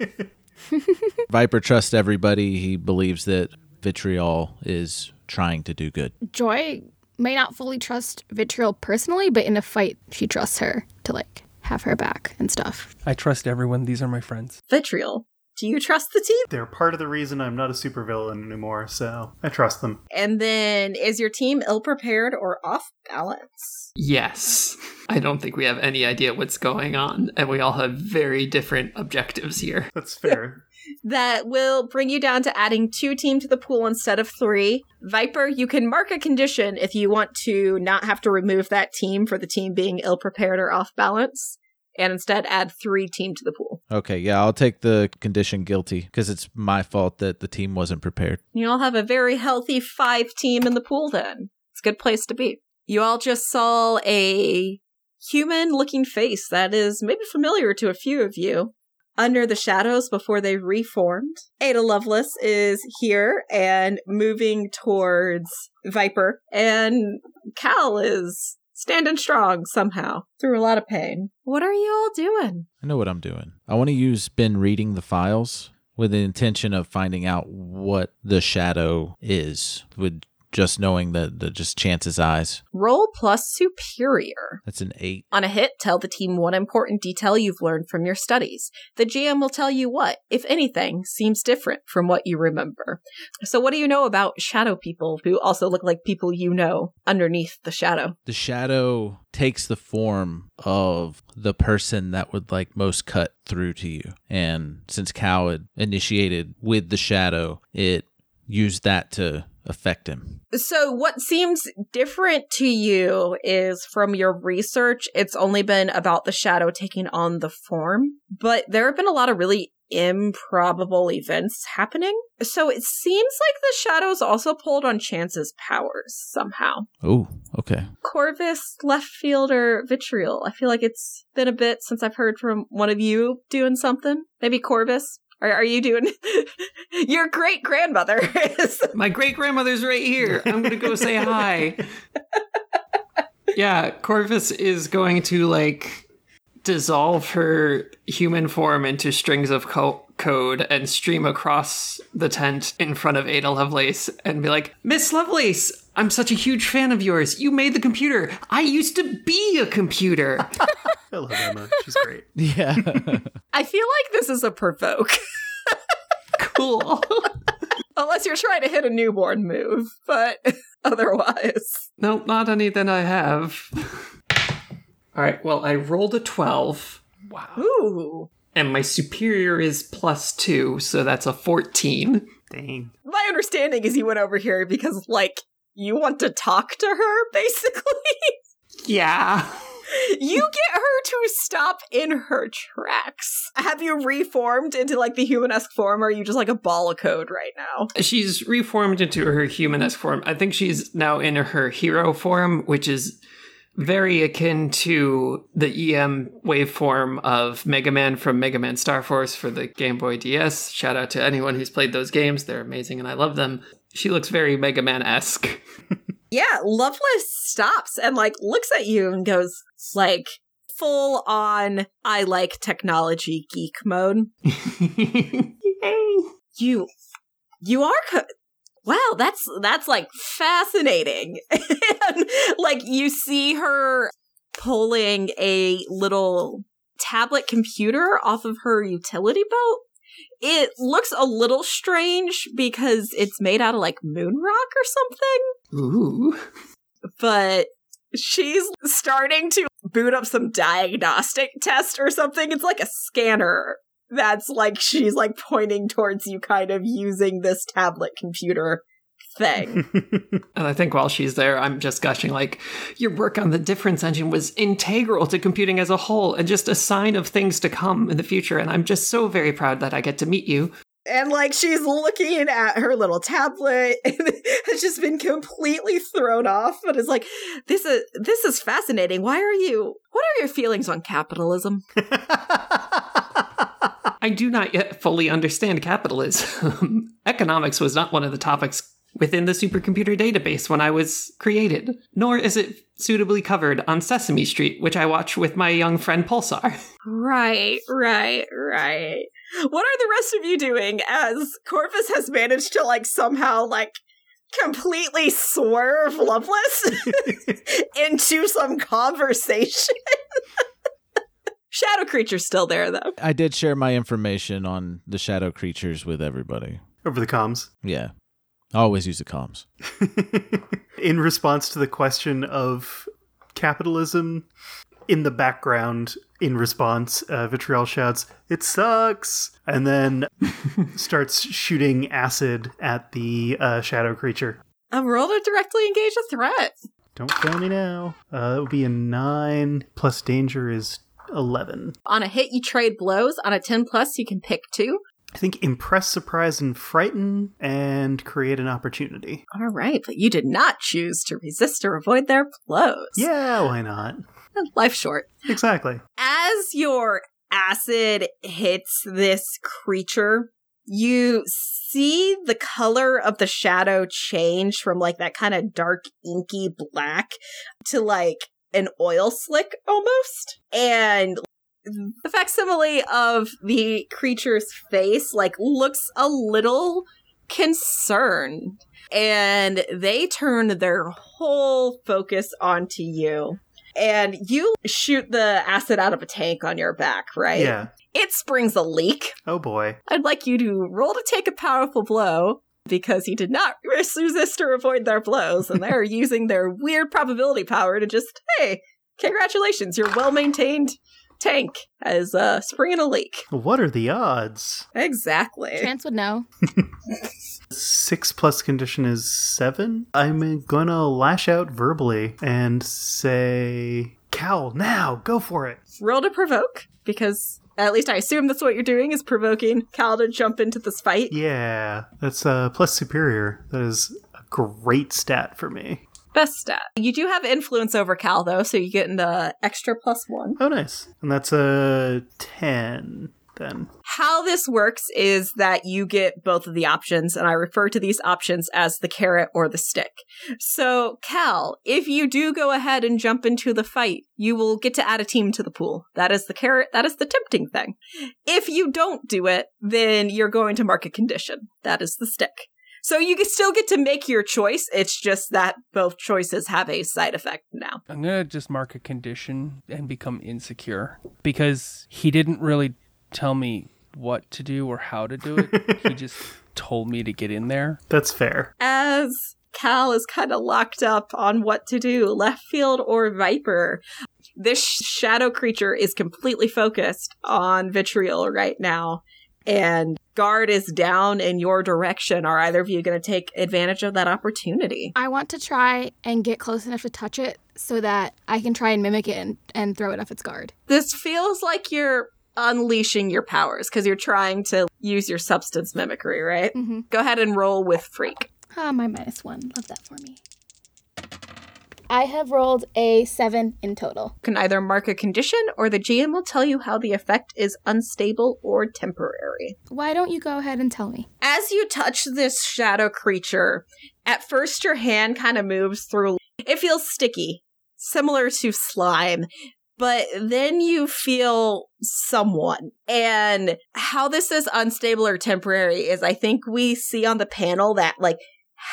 Viper trusts everybody. He believes that Vitriol is trying to do good. Joy may not fully trust Vitriol personally, but in a fight, she trusts her to like have her back and stuff. I trust everyone. These are my friends. Vitriol, do you trust the team? They're part of the reason I'm not a supervillain anymore, so I trust them. And then is your team ill prepared or off balance? yes. I don't think we have any idea what's going on, and we all have very different objectives here. That's fair. That will bring you down to adding two team to the pool instead of three. Viper, you can mark a condition if you want to not have to remove that team for the team being ill prepared or off balance, and instead add three team to the pool. Okay, yeah, I'll take the condition guilty because it's my fault that the team wasn't prepared. You all have a very healthy five team in the pool then. It's a good place to be. You all just saw a human looking face that is maybe familiar to a few of you. Under the shadows before they reformed. Ada Lovelace is here and moving towards Viper, and Cal is standing strong somehow through a lot of pain. What are you all doing? I know what I'm doing. I want to use been reading the files with the intention of finding out what the shadow is with just knowing the, the just chances eyes. Roll plus superior. That's an eight. On a hit, tell the team one important detail you've learned from your studies. The GM will tell you what, if anything, seems different from what you remember. So, what do you know about shadow people who also look like people you know underneath the shadow? The shadow takes the form of the person that would like most cut through to you. And since Cal had initiated with the shadow, it used that to affect him. So, what seems different to you is from your research, it's only been about the shadow taking on the form, but there have been a lot of really improbable events happening. So, it seems like the shadow's also pulled on Chance's powers somehow. Oh, okay. Corvus, left fielder, vitriol. I feel like it's been a bit since I've heard from one of you doing something. Maybe Corvus. Are, are you doing? Your great grandmother is. My great grandmother's right here. I'm gonna go say hi. Yeah, Corvus is going to like dissolve her human form into strings of co- code and stream across the tent in front of Ada Lovelace and be like, Miss Lovelace, I'm such a huge fan of yours. You made the computer. I used to be a computer. I love Emma. She's great. Yeah. I feel like this is a provoke. cool. Unless you're trying to hit a newborn move, but otherwise. nope, not any that I have. All right, well, I rolled a 12, Wow. Ooh. And my superior is plus two, so that's a 14. Dang. My understanding is you went over here because, like, you want to talk to her, basically. Yeah. you get her to stop in her tracks. Have you reformed into, like, the humanesque form, or are you just like a ball of code right now? She's reformed into her humanesque form. I think she's now in her hero form, which is very akin to the EM waveform of Mega Man from Mega Man Star Force for the Game Boy DS. Shout out to anyone who's played those games. They're amazing and I love them. She looks very Mega Man esque. Yeah, Lovelace stops and, like, looks at you and goes, like, full on, I like technology geek mode. You, you are, co- wow, that's, that's like fascinating. and like you see her pulling a little tablet computer off of her utility belt. It looks a little strange because it's made out of like moon rock or something, Ooh. but she's starting to boot up some diagnostic test or something. It's like a scanner that's like she's like pointing towards you, kind of using this tablet computer thing. And I think while she's there, I'm just gushing like, your work on the difference engine was integral to computing as a whole and just a sign of things to come in the future. And I'm just so very proud that I get to meet you. and like she's looking at her little tablet and has just been completely thrown off but is like this is this is fascinating why are you what are your feelings on capitalism I do not yet fully understand capitalism. Economics was not one of the topics within the supercomputer database when I was created, nor is it suitably covered on Sesame Street, which I watch with my young friend Pulsar. right right right what are the rest of you doing as corvus has managed to like somehow like completely swerve lovelace into some conversation shadow creature's still there though I did share my information on the shadow creatures with everybody. Over the comms. Yeah. I always use the comms. in response to the question of capitalism, in the background, in response, uh, Vitriol shouts, It sucks! And then starts shooting acid at the uh, shadow creature. A roll to directly engage a threat. Don't fail me now. Uh, that would be a 9, plus danger is 11. On a hit, you trade blows. On a 10 plus, you can pick two. I think impress, surprise, and frighten, and create an opportunity. All right, but you did not choose to resist or avoid their blows. Yeah, why not? Life short. Exactly. As your acid hits this creature, you see the color of the shadow change from like that kind of dark, inky black to like an oil slick almost. And the facsimile of the creature's face like looks a little concerned and they turn their whole focus onto you and you shoot the acid out of a tank on your back right Yeah. it springs a leak Oh boy. i'd like you to roll to take a powerful blow because he did not res- resist or avoid their blows and they're using their weird probability power to just hey congratulations your well-maintained tank has uh springing a leak What are the odds? exactly Chance would know. Six plus condition is seven. I'm gonna lash out verbally and say, Cal, now, go for it. roll to provoke because at least I assume that's what you're doing is provoking Cal to jump into this fight. Yeah, that's uh, plus superior. That is a great stat for me. Best stat. You do have influence over Cal though, so you get an extra plus one. Oh, nice. And that's a 10 then. How this works is that you get both of the options, and I refer to these options as the carrot or the stick. So, Cal, if you do go ahead and jump into the fight, you will get to add a team to the pool. That is the carrot, that is the tempting thing. If you don't do it, then you're going to mark a condition. That is the stick. So you can still get to make your choice. It's just that both choices have a side effect now. I'm gonna just mark a condition and become insecure because he didn't really tell me what to do or how to do it. he just told me to get in there. That's fair. as Cal is kind of locked up on what to do left field or Viper. This shadow creature is completely focused on Vitriol right now, and guard is down in your direction. Are either of you going to take advantage of that opportunity? I want to try and get close enough to touch it so that I can try and mimic it and, and throw it off its guard. This feels like you're unleashing your powers because you're trying to use your substance mimicry, right? Mm-hmm. Go ahead and roll with Freak. Ah, my minus one. Love that for me. I have rolled a seven in total. can either mark a condition or the GM will tell you how the effect is unstable or temporary. Why don't you go ahead and tell me? As you touch this shadow creature, at first your hand kind of moves through. It feels sticky, similar to slime, but then you feel someone. And how this is unstable or temporary is I think we see on the panel that like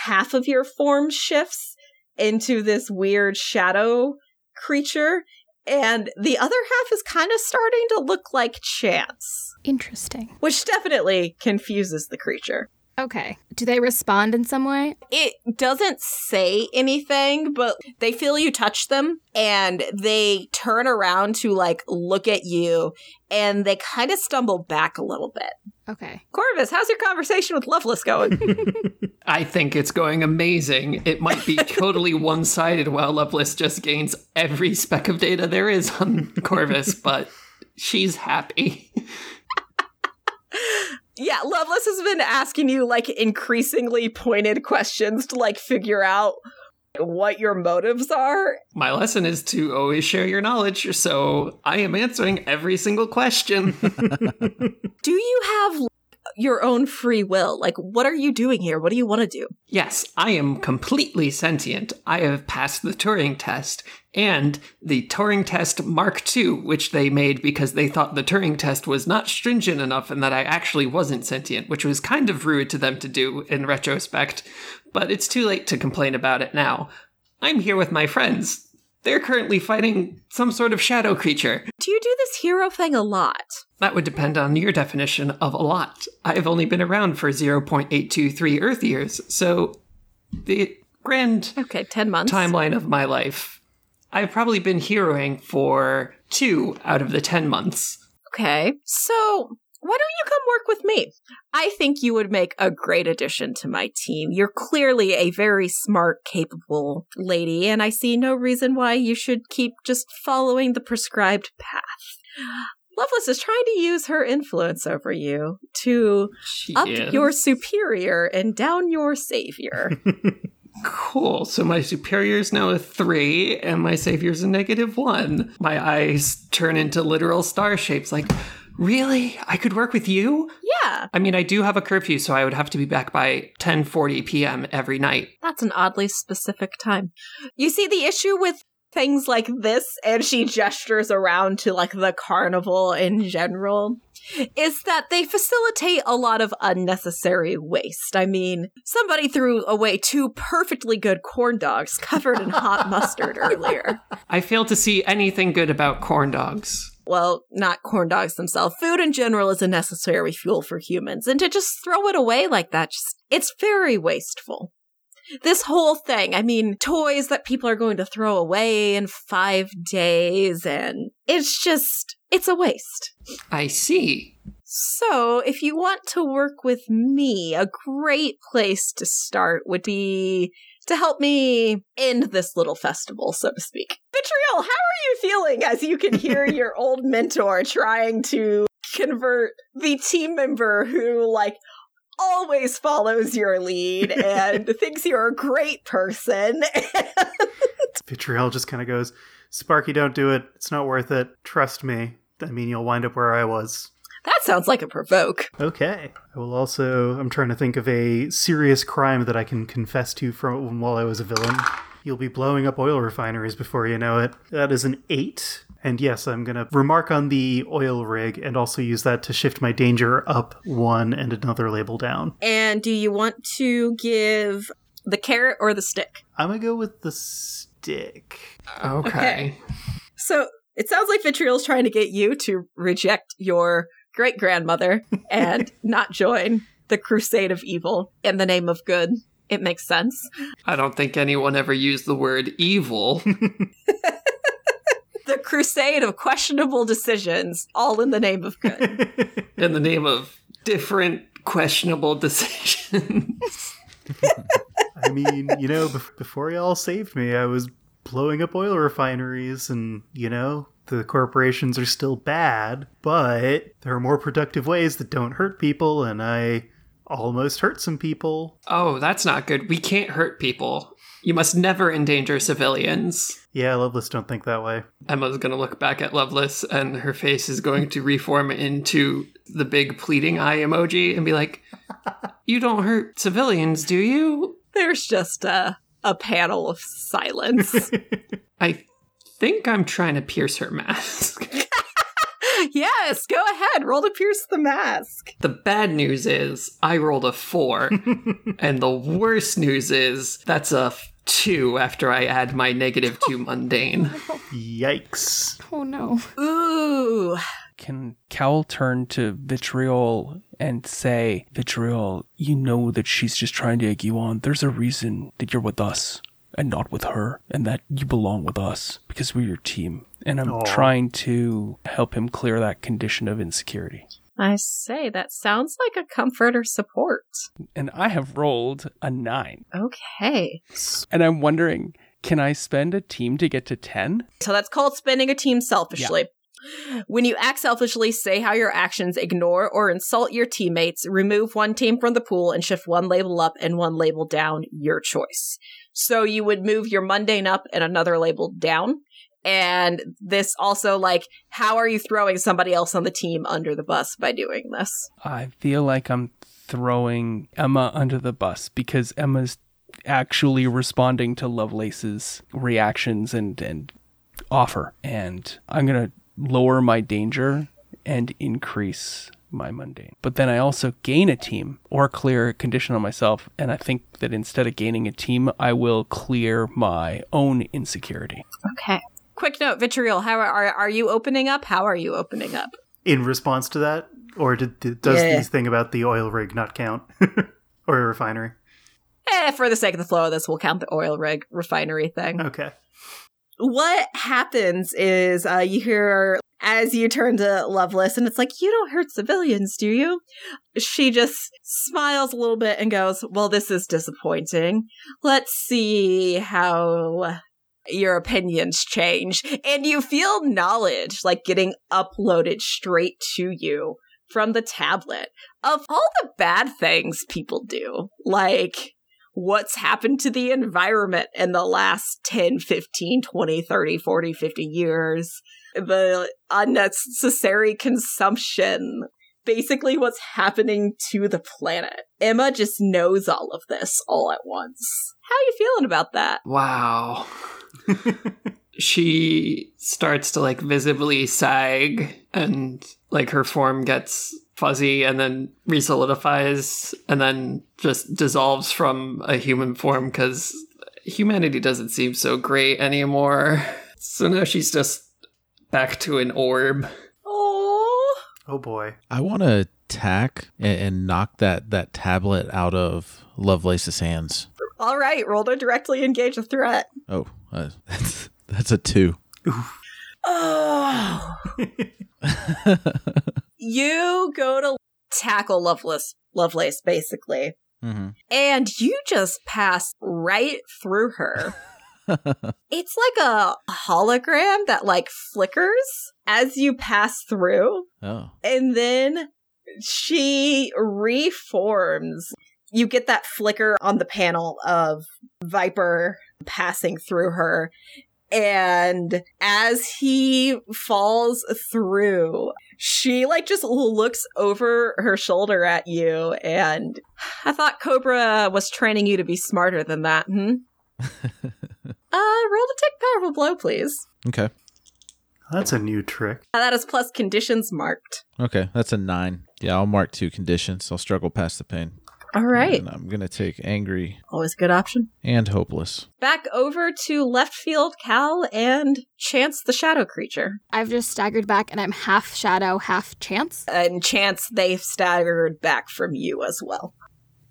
half of your form shifts into this weird shadow creature and the other half is kind of starting to look like chance Interesting. which definitely confuses the creature Okay. Do they respond in some way? it doesn't say anything but they feel you touch them and they turn around to like look at you and they kind of stumble back a little bit Okay. corvus how's your conversation with lovelace going I think it's going amazing. It might be totally one sided while Lovelace just gains every speck of data there is on Corvus, but she's happy. Yeah lovelace has been asking you like increasingly pointed questions to like figure out what your motives are My lesson is to always share your knowledge, so I am answering every single question. do you have your own free will like what are you doing here what do you want to do yes, I am completely sentient. I have passed the Turing test and the Turing test Mark II, which they made because they thought the Turing test was not stringent enough and that I actually wasn't sentient, which was kind of rude to them to do in retrospect. But it's too late to complain about it now. I'm here with my friends. They're currently fighting some sort of shadow creature. do you do this hero thing a lot That would depend on your definition of a lot. I've only been around for 0.823 Earth years, so the grand okay 10 months timeline of my life, I've probably been heroing for two out of the 10 months. Okay. So, why don't you come work with me? I think you would make a great addition to my team. You're clearly a very smart, capable lady, and I see no reason why you should keep just following the prescribed path. Lovelace is trying to use her influence over you to She up is. your superior and down your savior. Cool. So my superior is now a three, and my savior's a negative one. My eyes turn into literal star shapes. Like, really? I could work with you? Yeah, I mean, I do have a curfew, so I would have to be back by 10:40 p.m. every night. that's an oddly specific time. You see, the issue with things like this, and she gestures around to like the carnival in general, is that they facilitate a lot of unnecessary waste. I mean, somebody threw away two perfectly good corn dogs covered in hot mustard earlier. I fail to see anything good about corn dogs. Well, not corn dogs themselves. Food in general is a necessary fuel for humans, and to just throw it away like that, just it's very wasteful. This whole thing, I mean, toys that people are going to throw away in five days, and it's just, it's a waste. I see. So, if you want to work with me, a great place to start would be to help me end this little festival, so to speak. Vitriol, how are you feeling as you can hear your old mentor trying to convert the team member who, like, always follows your lead and thinks you're a great person? Vitriol just kind of goes, Sparky, don't do it. It's not worth it. Trust me. I mean, you'll wind up where I was. that sounds like a provoke. Okay. I will also, I'm trying to think of a serious crime that I can confess to from while I was a villain. You'll be blowing up oil refineries before you know it. That is an eight. And yes, I'm going to remark on the oil rig and also use that to shift my danger up one and another label down. And do you want to give the carrot or the stick? I'm going to go with the stick. Okay. Okay. So it sounds like Vitriol's trying to get you to reject your great grandmother and not join the crusade of evil in the name of good. It makes sense. I don't think anyone ever used the word evil. The crusade of questionable decisions, all in the name of good. in the name of different questionable decisions. I mean, you know, bef- before y'all saved me, I was blowing up oil refineries, and, you know, the corporations are still bad, but there are more productive ways that don't hurt people, and I almost hurt some people. oh, that's not good. We can't hurt people. You must never endanger civilians. Yeah, Lovelace don't think that way. Emma's going to look back at Lovelace and her face is going to reform into the big pleading eye emoji and be like, You don't hurt civilians, do you? There's just a, a panel of silence. I think I'm trying to pierce her mask. yes, go ahead, roll to pierce the mask. The bad news is I rolled a four, and the worst news is that's a f- two after I add my negative two oh, mundane. Yikes. Oh no. Ooh. Can Cal turn to Vitriol and say, Vitriol, you know that she's just trying to egg you on. There's a reason that you're with us and not with her, and that you belong with us because we're your team. And I'm Aw. trying to help him clear that condition of insecurity. I say, that sounds like a comfort or support. And I have rolled a nine. Okay. And I'm wondering, can I spend a team to get to 10? So that's called spending a team selfishly. When you act selfishly, say how your actions ignore or insult your teammates, remove one team from the pool, and shift one label up and one label down, your choice. So you would move your mundane up and another label down. And this also, like, how are you throwing somebody else on the team under the bus by doing this? I feel like I'm throwing Emma under the bus because Emma's actually responding to Lovelace's reactions and, and offer. And I'm going to lower my danger and increase my mundane. But then I also gain a team or clear a condition on myself. And I think that instead of gaining a team, I will clear my own insecurity. Okay. Quick note, Vitriol, how are, are, are you opening up? How are you opening up? In response to that? Or did, did- does Yeah. the thing about the oil rig not count? or a refinery? Eh, for the sake of the flow of this, we'll count the oil rig refinery thing. Okay. what happens is uh, you hear as you turn to Lovelace, and it's like, You don't hurt civilians, do you? She just smiles a little bit and goes, Well, this is disappointing. Let's see how your opinions change. And you feel knowledge like getting uploaded straight to you from the tablet of all the bad things people do. Like, what's happened to the environment in the last 10, 15, 20, 30, 40, 50 years. The unnecessary consumption, basically what's happening to the planet. Emma just knows all of this all at once. How are you feeling about that? Wow. she starts to like visibly sag and like her form gets fuzzy and then resolidifies and then just dissolves from a human form because humanity doesn't seem so great anymore. So now she's just back to an orb. Oh, Oh boy. I want to tack and, and knock that that tablet out of Lovelace's hands. all right. Roll to directly engage a threat. Oh, uh, that's that's a two. Oh. you go to tackle Lovelace, Lovelace, basically, Mm-hmm. and you just pass right through her. it's like a hologram that like flickers as you pass through, Oh, and then she reforms. You get that flicker on the panel of Viper passing through her. And as he falls through, she like just looks over her shoulder at you. And I thought Cobra was training you to be smarter than that. Hmm? uh, roll to take powerful blow, please. okay, That's a new trick. Uh, that is plus conditions marked. okay, that's a nine. Yeah, I'll mark two conditions. I'll struggle past the pain. All right. And I'm gonna take angry Always a good option. and hopeless. Back over to left field, Cal and Chance the shadow creature. I've just staggered back and I'm half shadow, half chance. And Chance, they've staggered back from you as well.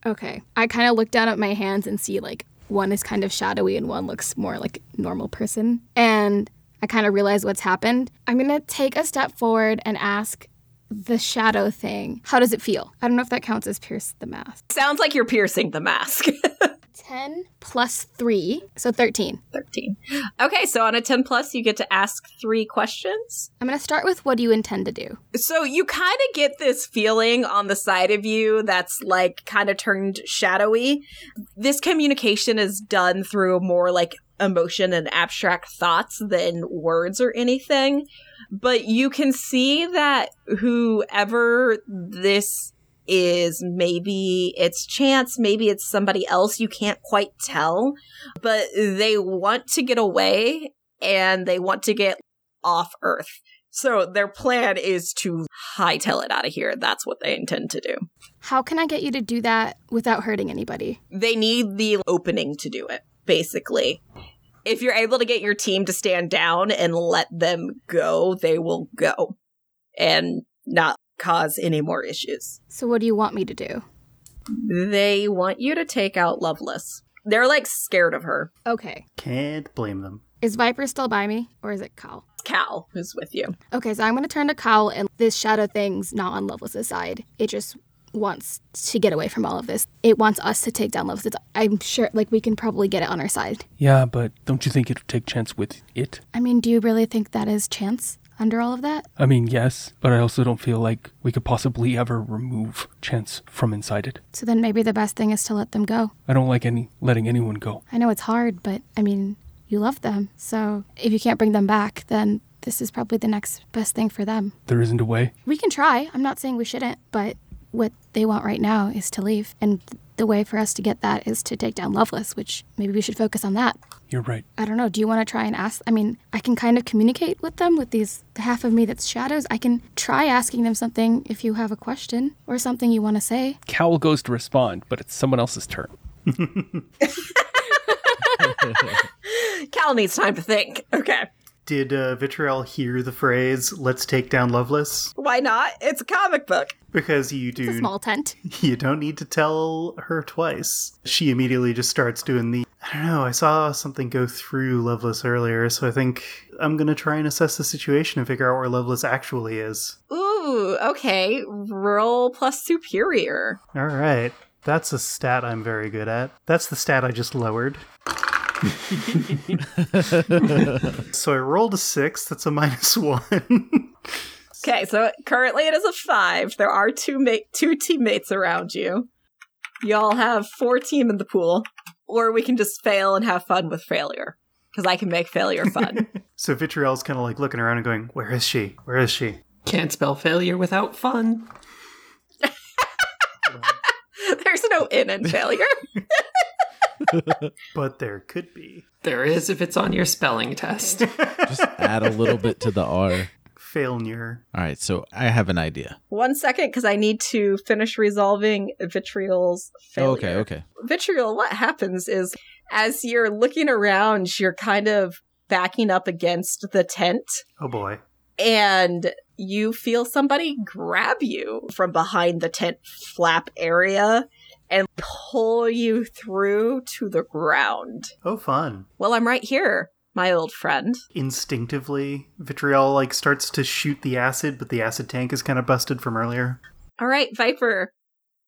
Okay. I kind of look down at my hands and see like one is kind of shadowy and one looks more like normal person. And I kind of realize what's happened. I'm going to take a step forward and ask the shadow thing, how does it feel? I don't know if that counts as pierce the mask. Sounds like you're piercing the mask. 10 plus 3, so 13. 13. Okay, so on a 10 plus, you get to ask three questions. I'm going to start with what do you intend to do? So you kind of get this feeling on the side of you that's like kind of turned shadowy. This communication is done through more like emotion and abstract thoughts than words or anything. But you can see that whoever this is, maybe it's chance, maybe it's somebody else, you can't quite tell, but they want to get away and they want to get off Earth. So their plan is to hightail it out of here. That's what they intend to do. How can I get you to do that without hurting anybody? They need the opening to do it, basically. If you're able to get your team to stand down and let them go, they will go and not cause any more issues. So, what do you want me to do? They want you to take out Lovelace. They're like scared of her. Okay. Can't blame them. Is Viper still by me, or is it Cal? Cal who's with you. Okay, so I'm gonna turn to Cal, and this shadow thing's not on Lovelace's side. It just wants to get away from all of this. It wants us to take down Lovelace. I'm sure, like, we can probably get it on our side. Yeah, but don't you think it'll take chance with it? I mean, do you really think that is chance under all of that? I mean, yes, but I also don't feel like we could possibly ever remove chance from inside it. So then maybe the best thing is to let them go. I don't like any letting anyone go. I know it's hard, but I mean, you love them. So if you can't bring them back, then this is probably the next best thing for them. There isn't a way. We can try. I'm not saying we shouldn't, but what they want right now is to leave. And the way for us to get that is to take down Lovelace, which maybe we should focus on that. You're right. I don't know. Do you want to try and ask? I mean, I can kind of communicate with them with these, the half of me that's shadows. I can try asking them something if you have a question or something you want to say. Cal goes to respond, but it's someone else's turn. Cal needs time to think. Okay. Did uh, Vitriol hear the phrase "Let's take down Lovelace"? Why not? It's a comic book. Because you It's a do, small tent. you don't need to tell her twice. She immediately just starts doing the. I don't know. I saw something go through Lovelace earlier, so I think I'm gonna try and assess the situation and figure out where Lovelace actually is. Ooh, okay. Roll plus superior. All right, that's a stat I'm very good at. That's the stat I just lowered. so I rolled a six. That's a minus one. Okay, so currently it is a five. There are two ma- two teammates around you. Y'all have four team in the pool, or we can just fail and have fun with failure. Because I can make failure fun. So Vitriol's kind of like looking around and going, "Where is she? Where is she?" Can't spell failure without fun. There's no in in failure. But there could be There is if it's on your spelling test. Just add a little bit to the R. failure. All right, so I have an idea. One second, because I need to finish resolving Vitriol's failure. Okay, okay. Vitriol, what happens is as you're looking around, you're kind of backing up against the tent Oh boy. and you feel somebody grab you from behind the tent flap area and pull you through to the ground. Oh, fun. Well, I'm right here, my old friend. Instinctively, Vitriol like starts to shoot the acid, but the acid tank is kind of busted from earlier. All right, Viper.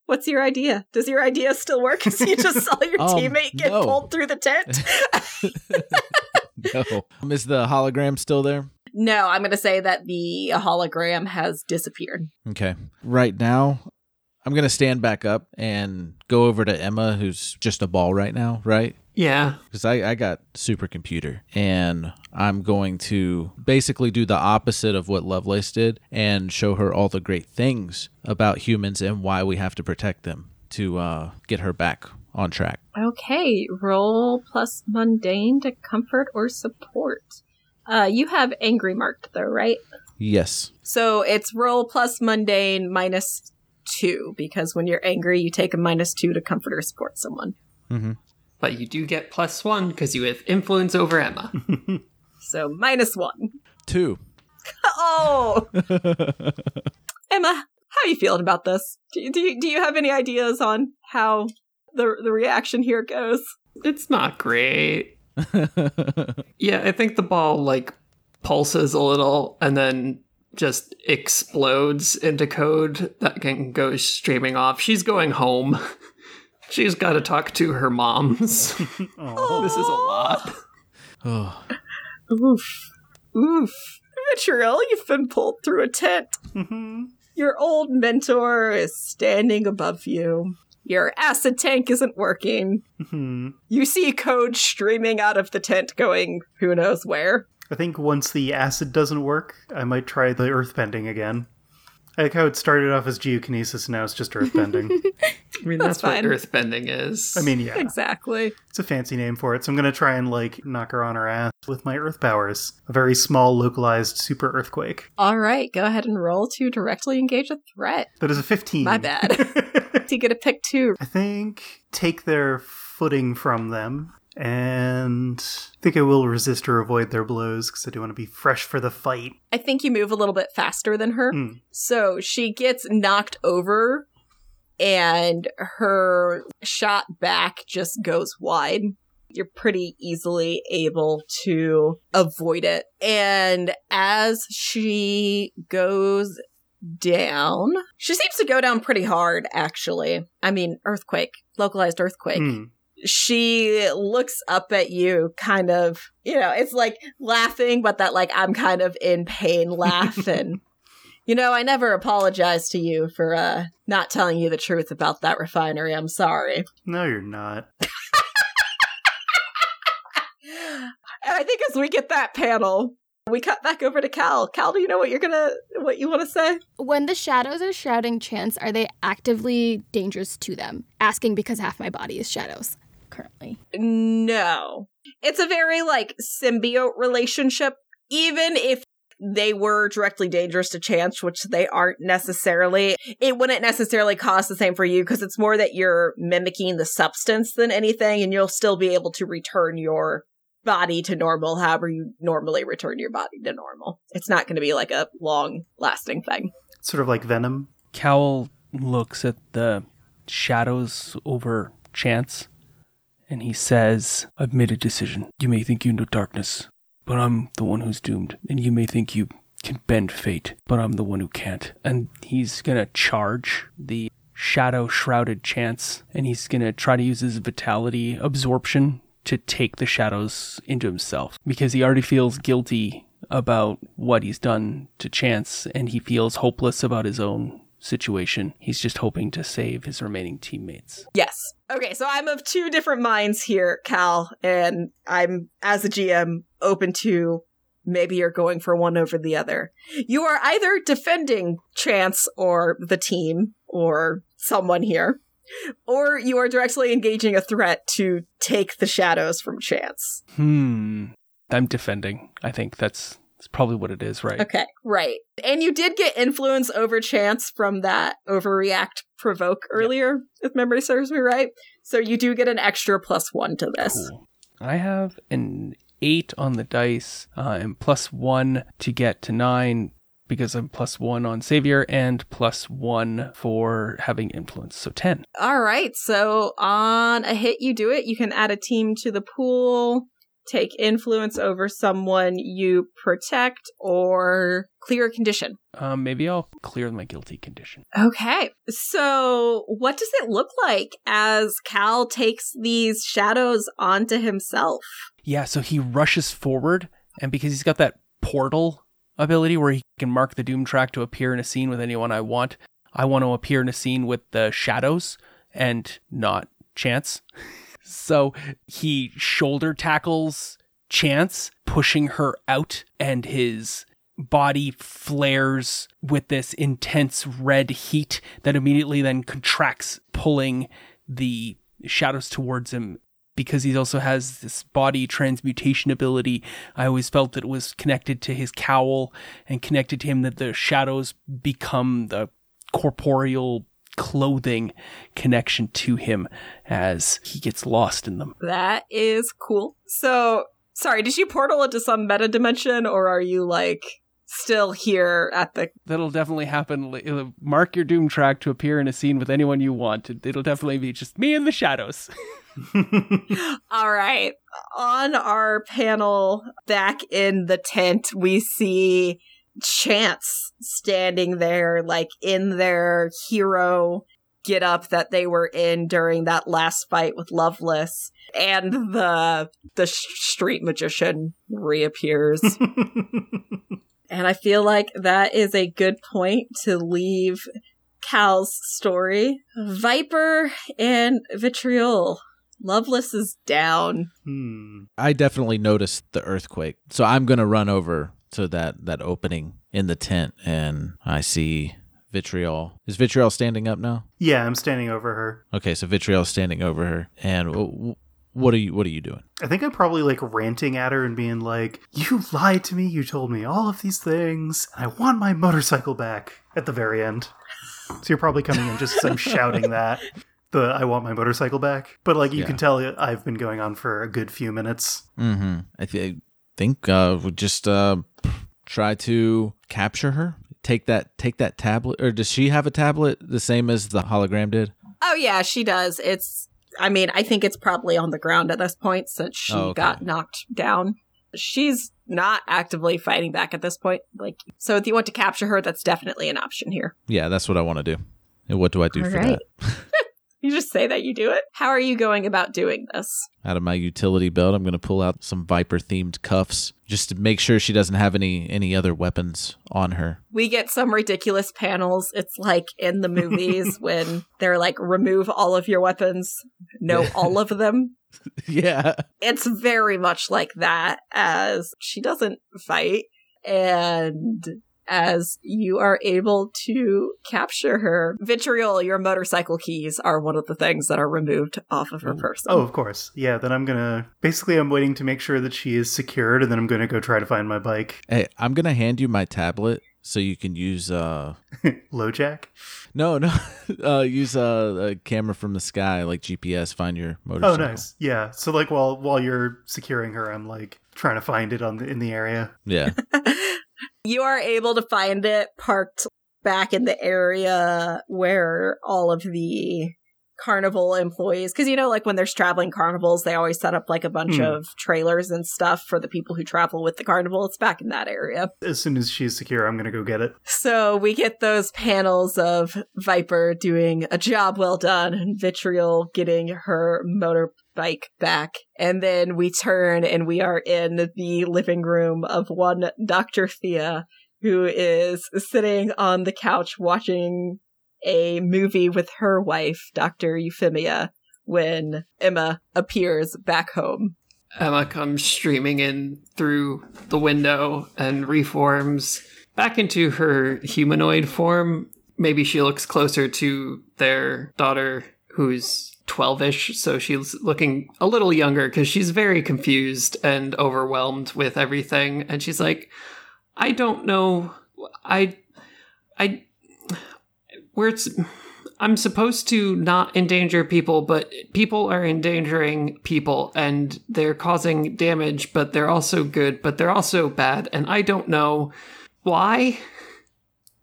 What's your idea? Does your idea still work? Because you just saw your Um, teammate get no. pulled through the tent? No. Um, Is the hologram still there? no, I'm going to say that the hologram has disappeared. Okay. Right now, I'm going to stand back up and go over to Emma, who's just a ball right now, right? yeah. Because I, I got supercomputer and I'm going to basically do the opposite of what Lovelace did and show her all the great things about humans and why we have to protect them to uh, get her back on track. Okay, roll plus mundane to comfort or support. Uh, you have angry marked though, right? Yes. So it's roll plus mundane minus two because when you're angry, you take a minus two to comfort or support someone. hmm But you do get plus one because you have influence over Emma. So minus one. Two. Oh, Emma, how are you feeling about this? Do you, do you, do you have any ideas on how the the reaction here goes? it's not great. Yeah, I think the ball like pulses a little and then just explodes into code that can go streaming off. She's going home. She's got to talk to her moms. Oh, this is a lot. oh, Oof, oof. Vitriol, you've been pulled through a tent. Your old mentor is standing above you. Your acid tank isn't working. Hmm. You see code streaming out of the tent going who knows where. I think once the acid doesn't work, I might try the earthbending again. I like how it started off as geokinesis, and now it's just earthbending. I mean, That's that's, what fine. earthbending is. I mean, yeah, Exactly. it's a fancy name for it. So I'm gonna try and like knock her on her ass with my earth powers. A very small, localized super earthquake. All right, go ahead and roll to directly engage a threat. That is a 15. My bad. So you get a pick two. I think take their footing from them, and I think I will resist or avoid their blows because I do want to be fresh for the fight. I think you move a little bit faster than her. Mm. So she gets knocked over and her shot back just goes wide. You're pretty easily able to avoid it. And as she goes down, she seems to go down pretty hard, actually. I mean, earthquake, localized earthquake Mm. She looks up at you kind of you know it's like laughing but that like i'm kind of in pain laugh and you know i never apologized to you for uh not telling you the truth about that refinery. I'm sorry. No, you're not. and i think as we get that panel we cut back over to cal. Cal do you know what you're gonna what you want to say? When the shadows are shrouding Chance, are they actively dangerous to them? Asking because half my body is shadows currently. No. It's a very like symbiote relationship. Even if they were directly dangerous to Chance, which they aren't necessarily, it wouldn't necessarily cost the same for you because it's more that you're mimicking the substance than anything, and you'll still be able to return your body to normal however you normally return your body to normal. It's not going to be like a long lasting thing. Sort of like Venom. Cal looks at the shadows over Chance and he says, I've made a decision. You may think you know darkness, but I'm the one who's doomed. And you may think you can bend fate, but I'm the one who can't. And he's gonna charge the shadow shrouded Chance and he's gonna try to use his vitality absorption to take the shadows into himself because he already feels guilty about what he's done to Chance and he feels hopeless about his own situation. He's just hoping to save his remaining teammates. Yes. Okay, so I'm of two different minds here, Cal, and I'm, as a GM, open to maybe you're going for one over the other. You are either defending Chance or the team or someone here, or you are directly engaging a threat to take the shadows from Chance. Hmm. I'm defending. I think that's, that's probably what it is, right? Okay, right. And you did get influence over Chance from that overreact provoke earlier, if memory serves me right. So you do get an extra plus one to this. Cool. I have an eight on the dice uh, and plus one to get to nine because I'm plus one on Savior and plus one for having influence. So 10. All right. So on a hit, you do it. You can add a team to the pool, take influence over someone you protect, or clear a condition. Um, maybe I'll clear my guilty condition. Okay. So what does it look like as Cal takes these shadows onto himself? Yeah, so he rushes forward, and because he's got that portal ability where he can mark the doom track to appear in a scene with anyone I want, I want to appear in a scene with the shadows and not Chance. so he shoulder tackles Chance, pushing her out, and his body flares with this intense red heat that immediately then contracts, pulling the shadows towards him because he also has this body transmutation ability. I always felt that it was connected to his cowl and connected to him that the shadows become the corporeal clothing connection to him as he gets lost in them. That is cool. So, sorry, did you portal into some meta dimension or are you like still here at the That'll definitely happen. It'll mark your doom track to appear in a scene with anyone you want. It'll definitely be just me and the shadows. All right. On our panel back in the tent, we see Chance standing there, like in their hero get up that they were in during that last fight with Lovelace. And the the sh- street magician reappears. and I feel like that is a good point to leave Cal's story. Viper and Vitriol. Lovelace is down. Hmm. I definitely noticed the earthquake. So I'm going to run over to that that opening in the tent and I see Vitriol. Is Vitriol standing up now? Yeah, I'm standing over her. Okay, so Vitriol's standing over her. And w- what are you what are you doing? I think I'm probably like ranting at her and being like, You lied to me, you told me all of these things, and I want my motorcycle back at the very end. So you're probably coming in just as I'm shouting that. The I want my motorcycle back. But like you Yeah. can tell I've been going on for a good few minutes. Mm-hmm. I th- think uh we'll just uh try to capture her. Take that take that tablet or does she have a tablet the same as the hologram did? Oh yeah, she does. It's I mean, I think it's probably on the ground at this point since she Oh, okay. got knocked down. She's not actively fighting back at this point. Like so if you want to capture her, that's definitely an option here. Yeah, that's what I want to do. And what do I do All for right. that? You just say that you do it. How are you going about doing this? Out of my utility belt, I'm going to pull out some Viper themed cuffs just to make sure she doesn't have any any other weapons on her. We get some ridiculous panels. It's like in the movies when they're like remove all of your weapons, no all of them. yeah. it's very much like that as she doesn't fight and as you are able to capture her vitriol your motorcycle keys are one of the things that are removed off of her person Oh, of course. Yeah, then I'm gonna basically I'm waiting to make sure that she is secured and then I'm gonna go try to find my bike. Hey, I'm going to hand you my tablet so you can use uh Lojack? no, no. uh use a, a camera from the sky like GPS find your motorcycle. Oh nice. Yeah. So like while while you're securing her, I'm like trying to find it on the in the area. Yeah. you are able to find it parked back in the area where all of the carnival employees because you know like when there's traveling carnivals they always set up like a bunch Hmm. of trailers and stuff for the people who travel with the carnival it's back in that area As soon as she's secure, I'm gonna go get it. so we get those panels of viper doing a job well done and vitriol getting her motorbike back and then we turn and we are in the living room of one dr thea who is sitting on the couch watching a movie with her wife, Dr. Euphemia, when Emma appears back home. Emma comes streaming in through the window and reforms back into her humanoid form. Maybe she looks closer to their daughter, who's 12 ish, so she's looking a little younger because she's very confused and overwhelmed with everything. And she's like, I don't know. I. I. Where it's. I'm supposed to not endanger people, but people are endangering people and they're causing damage, but they're also good, but they're also bad. And I don't know why.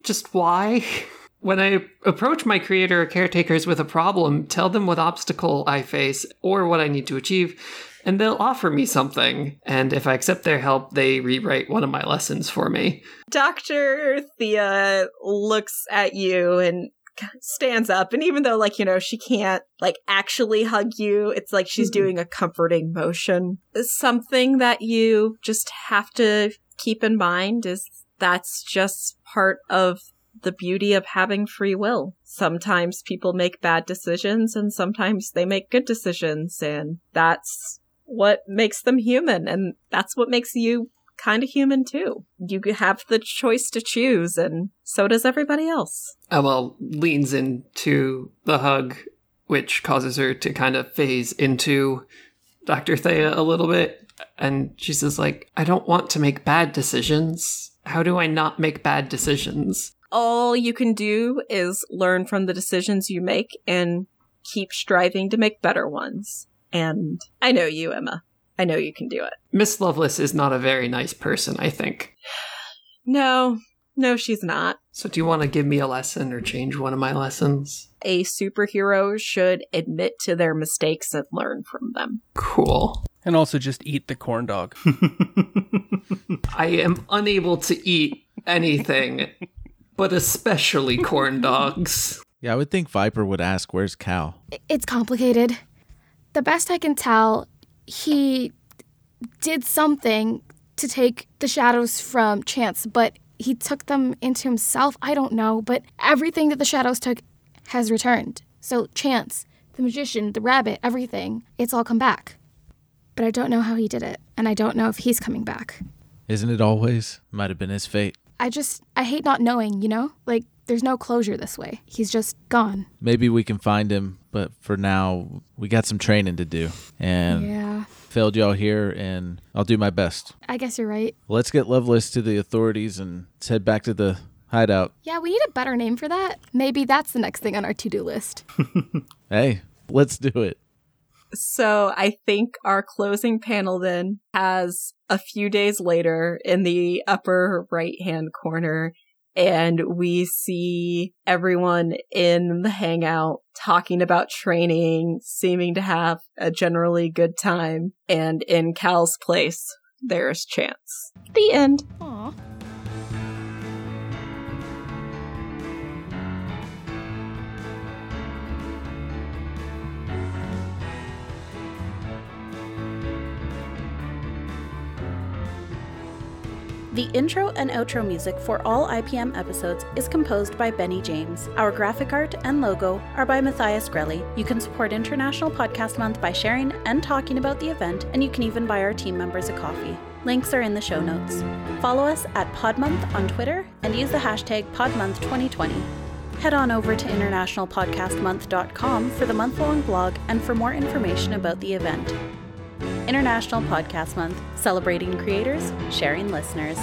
Just why? When I approach my creator or caretakers with a problem, tell them what obstacle I face or what I need to achieve, and they'll offer me something. And if I accept their help, they rewrite one of my lessons for me. Dr. Thea looks at you and stands up and even though like you know she can't like actually hug you it's like she's Mm-hmm. doing a comforting motion something that you just have to keep in mind is that's just part of the beauty of having free will sometimes people make bad decisions and sometimes they make good decisions and that's what makes them human and that's what makes you kind of human too you have the choice to choose and so does everybody else uh, Emma leans into the hug, which causes her to kind of phase into Dr. Thea a little bit. And she says, like, I don't want to make bad decisions. How do I not make bad decisions? All you can do is learn from the decisions you make and keep striving to make better ones. And I know you, Emma. I know you can do it. Miss Lovelace is not a very nice person, I think. No, no, she's not. So do you want to give me a lesson or change one of my lessons? A superhero should admit to their mistakes and learn from them. Cool. And also just eat the corn dog. I am unable to eat anything, but especially corn dogs. Yeah, I would think Viper would ask, "Where's Cal?" It's complicated. The best I can tell, he did something to take the shadows from Chance, but he took them into himself. I don't know, but everything that the shadows took has returned. So, Chance, the magician, the rabbit, everything, it's all come back. But I don't know how he did it, and I don't know if he's coming back. Isn't it always? Might have been his fate. I just, I hate not knowing, you know? Like, there's no closure this way. He's just gone. Maybe we can find him, but for now, we got some training to do. And Yeah, failed y'all here, and I'll do my best. I guess you're right. Let's get Lovelace to the authorities and let's head back to the hideout. Yeah, we need a better name for that. Maybe that's the next thing on our to do list. Hey, let's do it. So I think our closing panel then has a few days later in the upper right hand corner. And we see everyone in the hangout talking about training, seeming to have a generally good time. And in Cal's place, there's Chance. The end. Aw. The intro and outro music for all IPM episodes is composed by Benny James. Our graphic art and logo are by Matthias Grelli. You can support International Podcast Month by sharing and talking about the event, and you can even buy our team members a coffee. Links are in the show notes. Follow us at Podmonth on Twitter and use the hashtag PodMonth2020. Head on over to internationalpodcastmonth.com for the month long blog and for more information about the event. International Podcast Month, celebrating creators, sharing listeners.